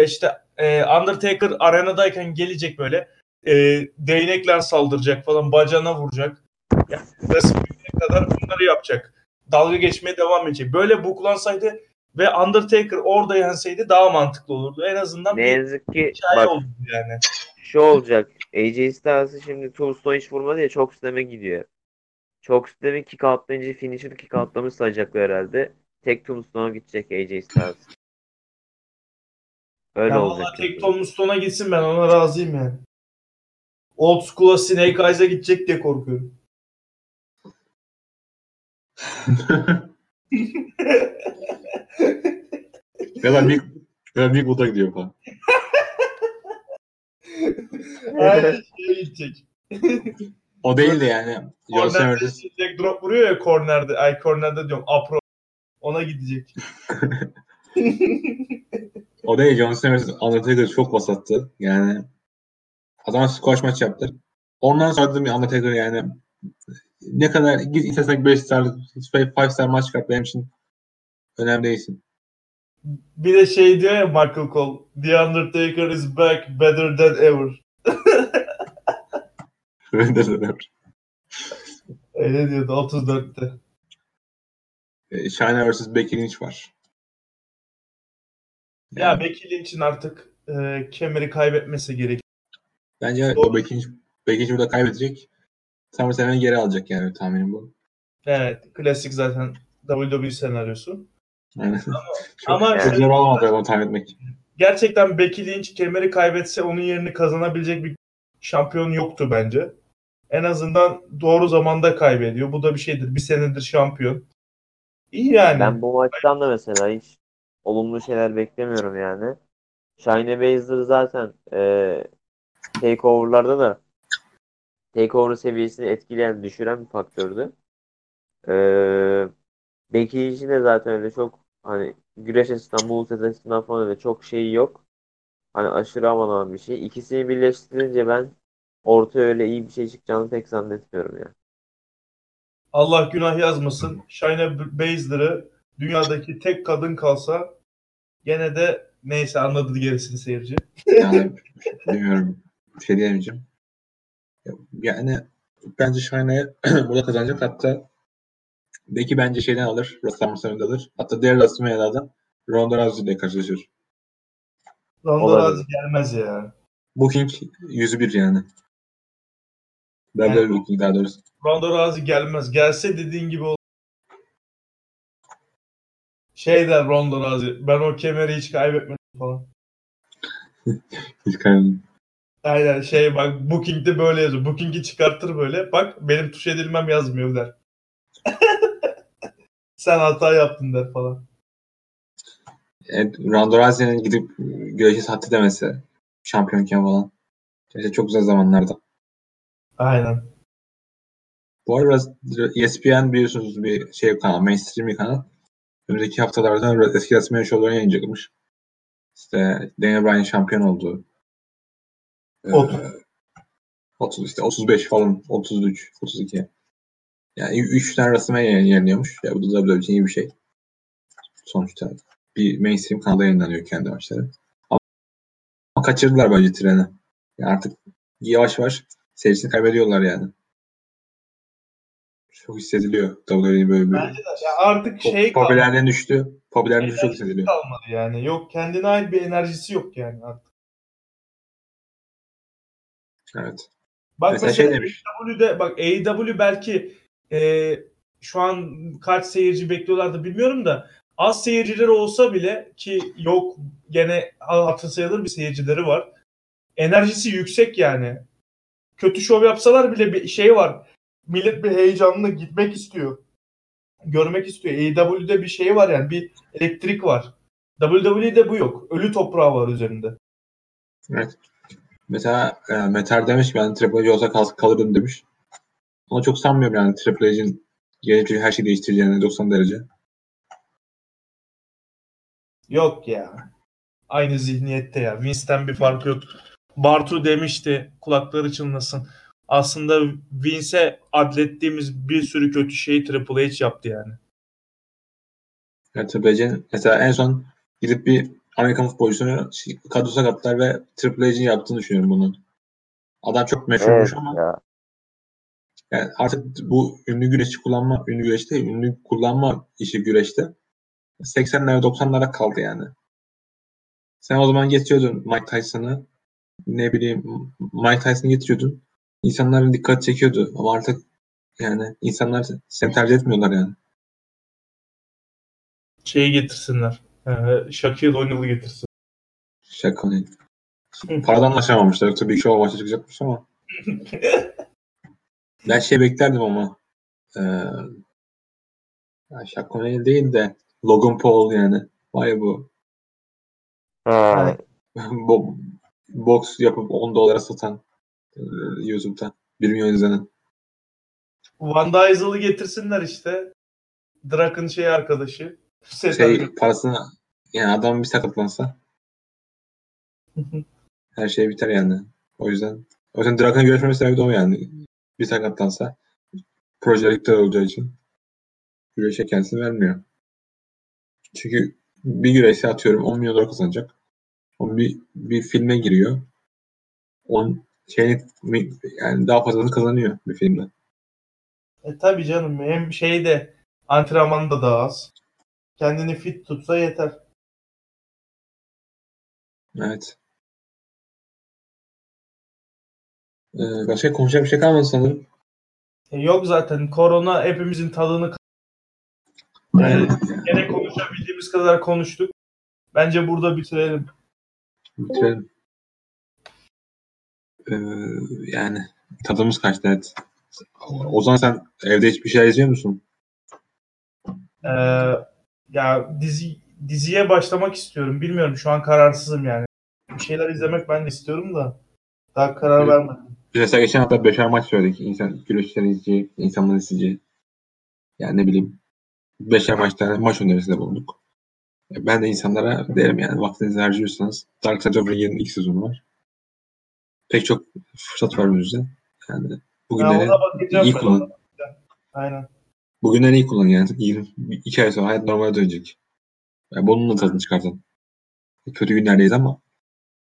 işte e, Undertaker arenadayken gelecek böyle e, değnekle saldıracak falan, bacağına vuracak. Yani WrestleMania'ya kadar bunları yapacak. Dalga geçmeye devam edecek. Böyle buklansaydı ve Undertaker orada yenseydi daha mantıklı olurdu. En azından Ne yazık ki bak olurdu yani. şu olacak. AJ Styles'ı şimdi Tombstone hiç vurmadı ya çok sisteme gidiyor. Çok sisteme kick outlayınca finisher kick outlamış sayacaklar herhalde. Tek Tombstone'a gidecek AJ Styles. Öyle Ya olacak. valla tek Tom Stone'a gitsin ben ona razıyım yani. Old School'a Snake Eyes'a gidecek diye korkuyorum. ya da Big, ya da Big Wood'a gidiyor falan. Aynen şeye gidecek. O değil de yani. Corner'de vs. gidecek drop vuruyor ya corner'de. Ay corner'de diyorum. Apro. Ona gidecek. O değil John Cena vs. Undertaker çok basattı. Yani adam squash maç yaptı. Ondan sonra dedim Undertaker yani ne kadar git istesen 5 starlık 5 star maç kap benim için önemli değilsin. Bir de şey diyor ya Michael Cole. The Undertaker is back better than ever. Öyle diyordu 34'te. E, Shayna vs. Becky Lynch var. Ya Becky Lynch'in artık e, kemeri kaybetmesi gerek. Bence Doğru. o Becky Lynch, Becky Lynch burada kaybedecek. SummerSlam'ı geri alacak yani tahminim bu. Evet. Klasik zaten WWE senaryosu. Yani çok, Ama çok zor olmadı onu tahmin etmek. gerçekten Becky Lynch kemeri kaybetse onun yerini kazanabilecek bir şampiyon yoktu bence. En azından doğru zamanda kaybediyor. Bu da bir şeydir. Bir senedir şampiyon. İyi yani. Ben bu maçtan da mesela hiç olumlu şeyler beklemiyorum yani. Shayna Baszler zaten e, takeover'larda da takeover seviyesini etkileyen, düşüren bir faktördü. E, Becky Lynch'in de zaten öyle çok hani güreş açısından, moveset açısından falan öyle çok şeyi yok. Hani aşırı aman aman bir şey. İkisini birleştirince ben ortaya öyle iyi bir şey çıkacağını pek zannetmiyorum ya. Allah günah yazmasın. Shayna Baszler'ı dünyadaki tek kadın kalsa gene de neyse anladı gerisini seyirci. Yani bilmiyorum. Şey diyemeyeceğim. Yani bence Shayna burada kazanacak. Hatta Becky bence şeyden alır. SummerSlam'da alır. Hatta diğer WrestleMania'dan Ronda Rousey ile karşılaşır. Ronda. Rousey gelmez ya. Booking 101 yani. WWE Yani- Booking daha doğrusu. Ronda Rousey gelmez. Gelse dediğin gibi olur. Şey der Ronda Rousey. Ben o kemeri hiç kaybetmedim falan. Hiç kaybetmedim. Aynen şey bak Booking'de böyle yazıyor. Booking'i çıkartır böyle. Bak benim tuş edilmem yazmıyor der. Sen hata yaptın der falan. Evet, Ronda Rousey'nin gidip güreşi sattı demesi şampiyonken falan. Gerçekten çok güzel zamanlarda. Aynen. Bu arada ESPN biliyorsunuz bir şey kanal, mainstream bir kanal. Önümüzdeki haftalarda eski WrestleMania şovlarını yayınlayacakmış. İşte Daniel Bryan şampiyon oldu. Ee, Otuz. 30 işte 35 falan 33 32. Yani 3 tane WrestleMania yayın- yayınlıyormuş. Ya bu da WWE için iyi bir şey. Sonuçta bir mainstream kanalda yayınlanıyor kendi maçları. Ama ama kaçırdılar bence treni. Yani artık yavaş yavaş seyircisini kaybediyorlar yani. Çok hissediliyor WWE böyle bir Bence de ya artık şey po- kalmadı. popülerliğe düştü. Popülerliğe düştü çok hissediliyor. kalmadı yani. Yok kendine ait bir enerjisi yok yani artık. Evet. Bak Mesela mesela, şey demiş. AEW'de bak AEW belki e, şu an kaç seyirci bekliyorlardı bilmiyorum da az seyircileri olsa bile ki yok gene hatır sayılır bir seyircileri var. Enerjisi yüksek yani. Kötü şov yapsalar bile bir şey var. Millet bir heyecanla gitmek istiyor. Görmek istiyor. AEW'de bir şey var yani bir elektrik var. WWE'de bu yok. Ölü toprağı var üzerinde. Evet. Mesela e, Meter demiş ben Triple H olsa kal kalırdım demiş. Ama çok sanmıyorum yani Triple H'in gelecek her şeyi değiştireceğini 90 derece. Yok ya. Aynı zihniyette ya. Vince'ten bir farkı yok. Bartu demişti kulakları çınlasın. Aslında Vince'e adlettiğimiz bir sürü kötü şeyi Triple H yaptı yani. Yani Triple H'in mesela en son gidip bir Amerikan futbolcusunu kadro sakatlar ve Triple H'in yaptığını düşünüyorum bunu. Adam çok meşhurmuş Evet ama ya. yani artık bu ünlü güreşçi kullanma, ünlü güreş değil, ünlü kullanma işi güreşte 80'lere 90'lara kaldı yani. Sen o zaman getiriyordun Mike Tyson'ı ne bileyim Mike Tyson'ı getiriyordun. İnsanların dikkat çekiyordu ama artık yani insanlar seni tercih etmiyorlar yani. Şeyi getirsinler. Ee, Shaquille O'Neal'ı getirsin. Değil. Paradan anlaşamamışlar. Yoksa bir show maçı çıkacakmış ama. Ben şey beklerdim ama. Ee, ya Shaq O'Neal değil de Logan Paul yani. Vay bu. Ha, Bo box yapıp 10 dolara satan e, YouTube'da. 1 milyon izlenen. Van Diesel'ı getirsinler işte. Drak'ın şey arkadaşı. Şey parasını yani adam bir sakatlansa her şey biter yani. O yüzden o yüzden Draken'ın görüşmeme sebebi de o yani. Bir sakatlansa proje iptal olacağı için güreşe kendisini vermiyor. Çünkü bir güreşe atıyorum 10 milyon dolar kazanacak. O bir, bir filme giriyor. On şeyini yani daha fazlasını kazanıyor bir filmde. E tabi canım hem şeyde antrenman da daha az. Kendini fit tutsa yeter. Evet. Ee, başka konuşacak bir şey kalmadı sanırım. E yok zaten korona hepimizin tadını Yani, gene konuşabildiğimiz kadar konuştuk. Bence burada bitirelim. bitirelim. Ee, yani tadımız kaçtı evet. O zaman sen evde hiçbir şey izliyor musun? Ee, ya dizi diziye başlamak istiyorum. Bilmiyorum şu an kararsızım yani. Bir şeyler izlemek ben de istiyorum da daha karar Evet. vermedim. Mesela geçen hafta beşer maç söyledik. İnsan, güreşçiler izleyecek, insanlar izleyecek. Yani ne bileyim beşer maçta maç önerisinde bulunduk. Ben de insanlara derim yani vaktinizi harcıyorsanız Dark Side of Ring'in ilk sezonu var. Pek çok fırsat var önünüzde. Yani Ya bugünleri bakacağım iyi kullan. Aynen. Bugünleri iyi kullan yani. 20, iki ay sonra hayat normale dönecek. Yani bunun da tadını çıkartın. Kötü günlerdeyiz ama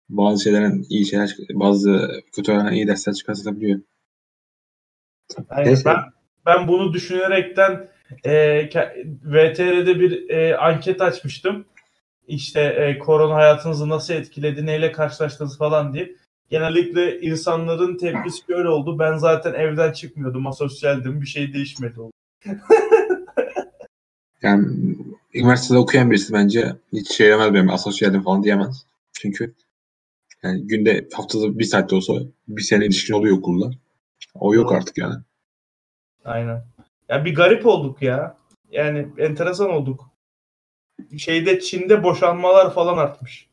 bazı şeylerin iyi şeyler, bazı kötü olan iyi dersler. Aynen. Neyse. Ben, ben bunu düşünerekten e, VTR'de bir e, anket açmıştım. İşte e, korona hayatınızı nasıl etkiledi, neyle karşılaştınız falan diye. Genellikle insanların tepkisi şöyle oldu. Ben zaten evden çıkmıyordum, asosyaldim. Bir şey değişmedi oldu. Yani üniversitede okuyan birisi bence hiç şey demez benim asosyalim falan diyemez. Çünkü yani günde haftada bir saatte olsa bir sene ilişkin oluyor okulda. O yok artık yani. Aynen. Ya bir garip olduk ya. Yani enteresan olduk. Şeyde Çin'de boşanmalar falan artmış.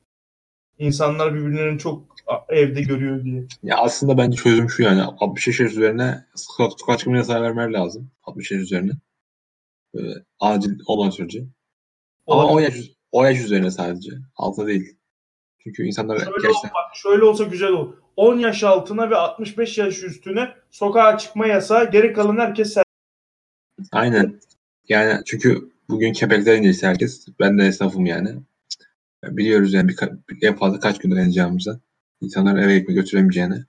İnsanlar birbirlerini çok evde görüyor diye. Ya aslında bence çözüm şu yani 60 yaş üzerine sokağa çıkma yasağı vermeler lazım. 60 yaş üzerine. Böyle acil olan sürece. Ama Olabilir. 10 yaş, 10 yaş üzerine sadece. Altı değil. Çünkü insanlar Şöyle, gerçekten bak, şöyle olsa güzel olur. 10 yaş altına ve 65 yaş üstüne sokağa çıkma yasağı geri kalan herkes ser- aynen. Yani çünkü bugün kepekler incesi herkes. Ben de esnafım yani. Biliyoruz yani bir, en fazla kaç gün dayanacağımızı. İnsanlar eve ekmek götüremeyeceğini.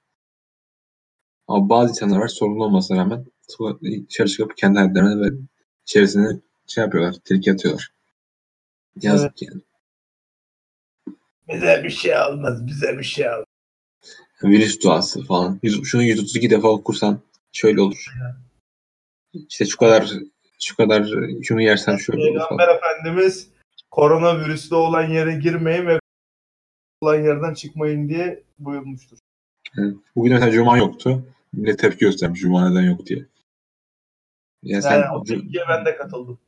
Ama bazı insanlar var sorumlu olmasına rağmen dışarı çıkıp kendi hayatlarına ve çevresini şey yapıyorlar, tehlikeye atıyorlar. Yazık yani. Bize bir şey olmaz, bize bir şey olmaz. Virüs duası falan. Şunu 132 defa okursan şöyle olur. İşte şu kadar şu kadar şunu yersen şöyle olur Peygamber falan. Efendimiz koronavirüslü olan yere girmeyin ve olan yerden çıkmayın diye buyurmuştur. Bugün mesela Cuma yoktu. Millet tepki göstermiş Cuma neden yok diye. Yani sen Yani o tepkiye ben de katıldım.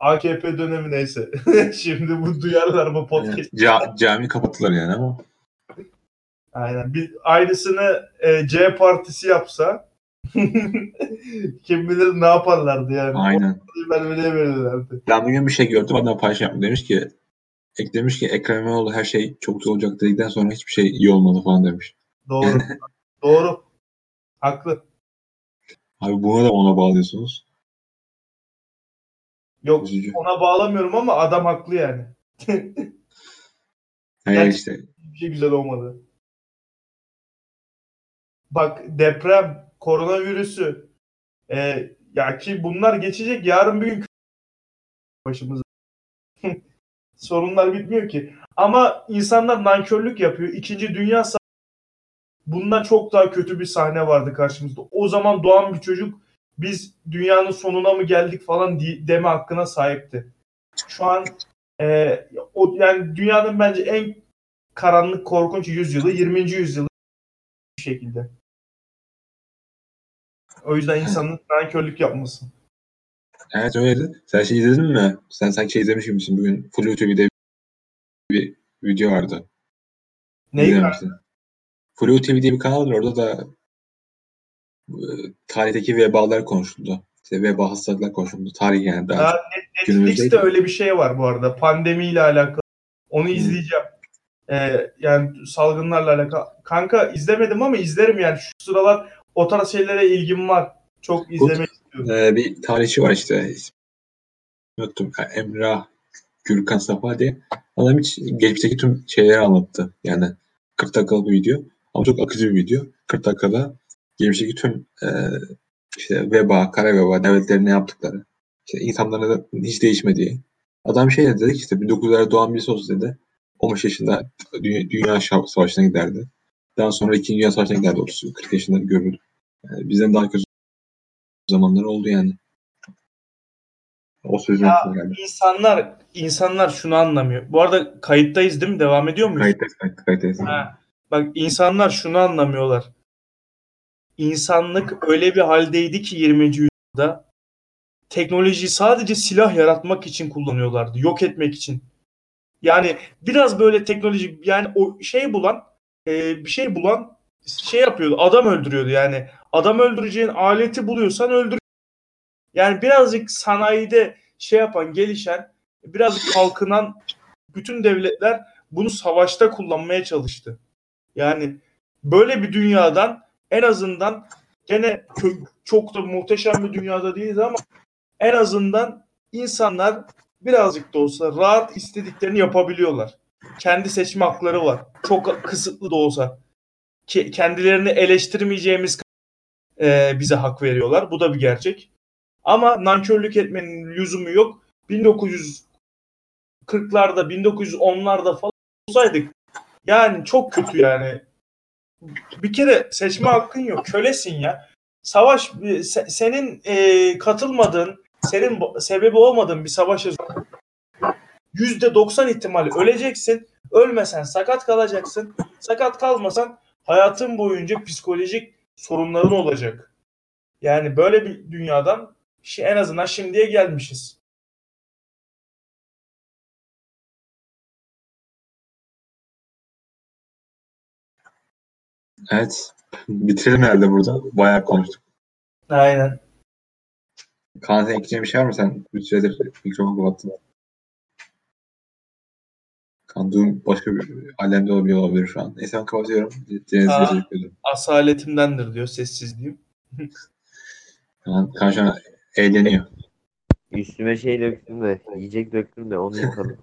AKP dönemi neyse. Şimdi bu duyarlar bu podcast. Ca- cami kapattılar yani ama Aynen. Bir aynısını e, C partisi yapsa kim bilir ne yaparlardı yani. aynen. Vermeye verirlerdi. Ben bugün bir şey gördüm adam paylaşım yapmış demiş ki Ek demiş ki Ekrem İmamoğlu her şey çok güzel olacak dedikten sonra hiçbir şey iyi olmadı falan demiş. Doğru. Doğru. Haklı. Abi buna da ona bağlıyorsunuz. Yok Üzücü. ona bağlamıyorum ama adam haklı yani. Hayır işte. Bir şey güzel olmadı. Bak deprem, koronavirüsü e, ya ki bunlar geçecek yarın bir gün başımıza. Sorunlar bitmiyor ki. Ama insanlar nankörlük yapıyor. İkinci Dünya Savaşı bundan çok daha kötü bir sahne vardı karşımızda. O zaman doğan bir çocuk biz dünyanın sonuna mı geldik falan deme hakkına sahipti. Şu an e, o yani dünyanın bence en karanlık korkunç yüzyılı 20. yüzyılı bir şekilde. O yüzden insanın nankörlük yapmasın. Evet öyleydi. Sen şey izledin mi? Sen sanki şey izlemiş gibisin bugün. Flu TV'de bir video vardı. Neyi İzlemişsin. Flu TV diye bir kanal var. Orada da e, tarihteki vebalar konuşuldu. İşte veba hastalıklar konuşuldu. Tarih yani daha. Ha, Netflix'te öyle bir şey var bu arada. Pandemiyle alakalı. Onu izleyeceğim. Ee, yani salgınlarla alakalı. Kanka izlemedim ama izlerim yani. Şu sıralar o tarz şeylere ilgim var. Çok izlemek Ee, bir tarihçi var işte. Unuttum. Emrah Gürkan Safa diye. Adam hiç geçmişteki tüm şeyleri anlattı. Yani 40 dakikalık bir video. Ama çok akıcı bir video. 40 dakikada geçmişteki tüm e, işte veba, kara veba, devletlerin ne yaptıkları. İşte insanların hiç değişmediği. Adam şey dedi ki işte 1900'lerde doğan birisi olsa dedi. 15 yaşında Dünya, Savaşı'na giderdi. Daha sonra 2. Dünya Savaşı'na giderdi 30-40 yaşında görürdü. Yani bizden daha kötü zamanlar oldu yani. O sözün Ya, geldi. İnsanlar insanlar şunu anlamıyor. Bu arada kayıttayız değil mi? Devam ediyor muyuz? Kayıttayız, kayıt- kayıttayız. Ha. Bak insanlar şunu anlamıyorlar. İnsanlık öyle bir haldeydi ki 20. yüzyılda teknolojiyi sadece silah yaratmak için kullanıyorlardı. Yok etmek için. Yani biraz böyle teknoloji yani o şey bulan e, bir şey bulan şey yapıyordu. Adam öldürüyordu yani. Adam öldüreceğin aleti buluyorsan öldür. Yani birazcık sanayide şey yapan, gelişen, birazcık kalkınan bütün devletler bunu savaşta kullanmaya çalıştı. Yani böyle bir dünyadan en azından gene çok da muhteşem bir dünyada değiliz ama en azından insanlar birazcık da olsa rahat istediklerini yapabiliyorlar. Kendi seçme hakları var. Çok kısıtlı da olsa. Ki kendilerini eleştirmeyeceğimiz e, bize hak veriyorlar. Bu da bir gerçek. Ama nankörlük etmenin lüzumu yok. 1940'larda, 1910'larda falan olsaydık yani çok kötü yani. Bir kere seçme hakkın yok. Kölesin ya. Savaş se- senin e, katılmadığın, senin sebebi olmadığın bir savaşa %90 ihtimalle öleceksin. Ölmesen sakat kalacaksın. Sakat kalmasan hayatın boyunca psikolojik sorunların olacak. Yani böyle bir dünyadan şi- en azından şimdiye gelmişiz. Evet. Bitirelim herhalde burada. Bayağı konuştuk. Aynen. Kaan sen ekleyeceğin bir şey var mı? Sen bir süredir mikrofonu kapattın. Kandığım başka bir alemde olabilir, olabilir şu an. Neyse ben kapatıyorum. Teşekkür ederim. Asaletimdendir diyor sessizliğim. An eğleniyor. Üstüme şey döktüm de, yiyecek döktüm de onu yıkadım.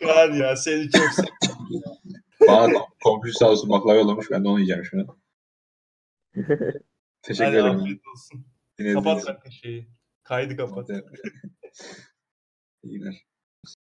Kaan ya seni çok seviyorum. Bana komşu sağ olsun baklava yollamış. Ben de onu yiyeceğim şimdi. Teşekkür Hadi ederim. afiyet olsun. Dinlediğiniz Kapat şeyi. Kaydı kapat. İyi.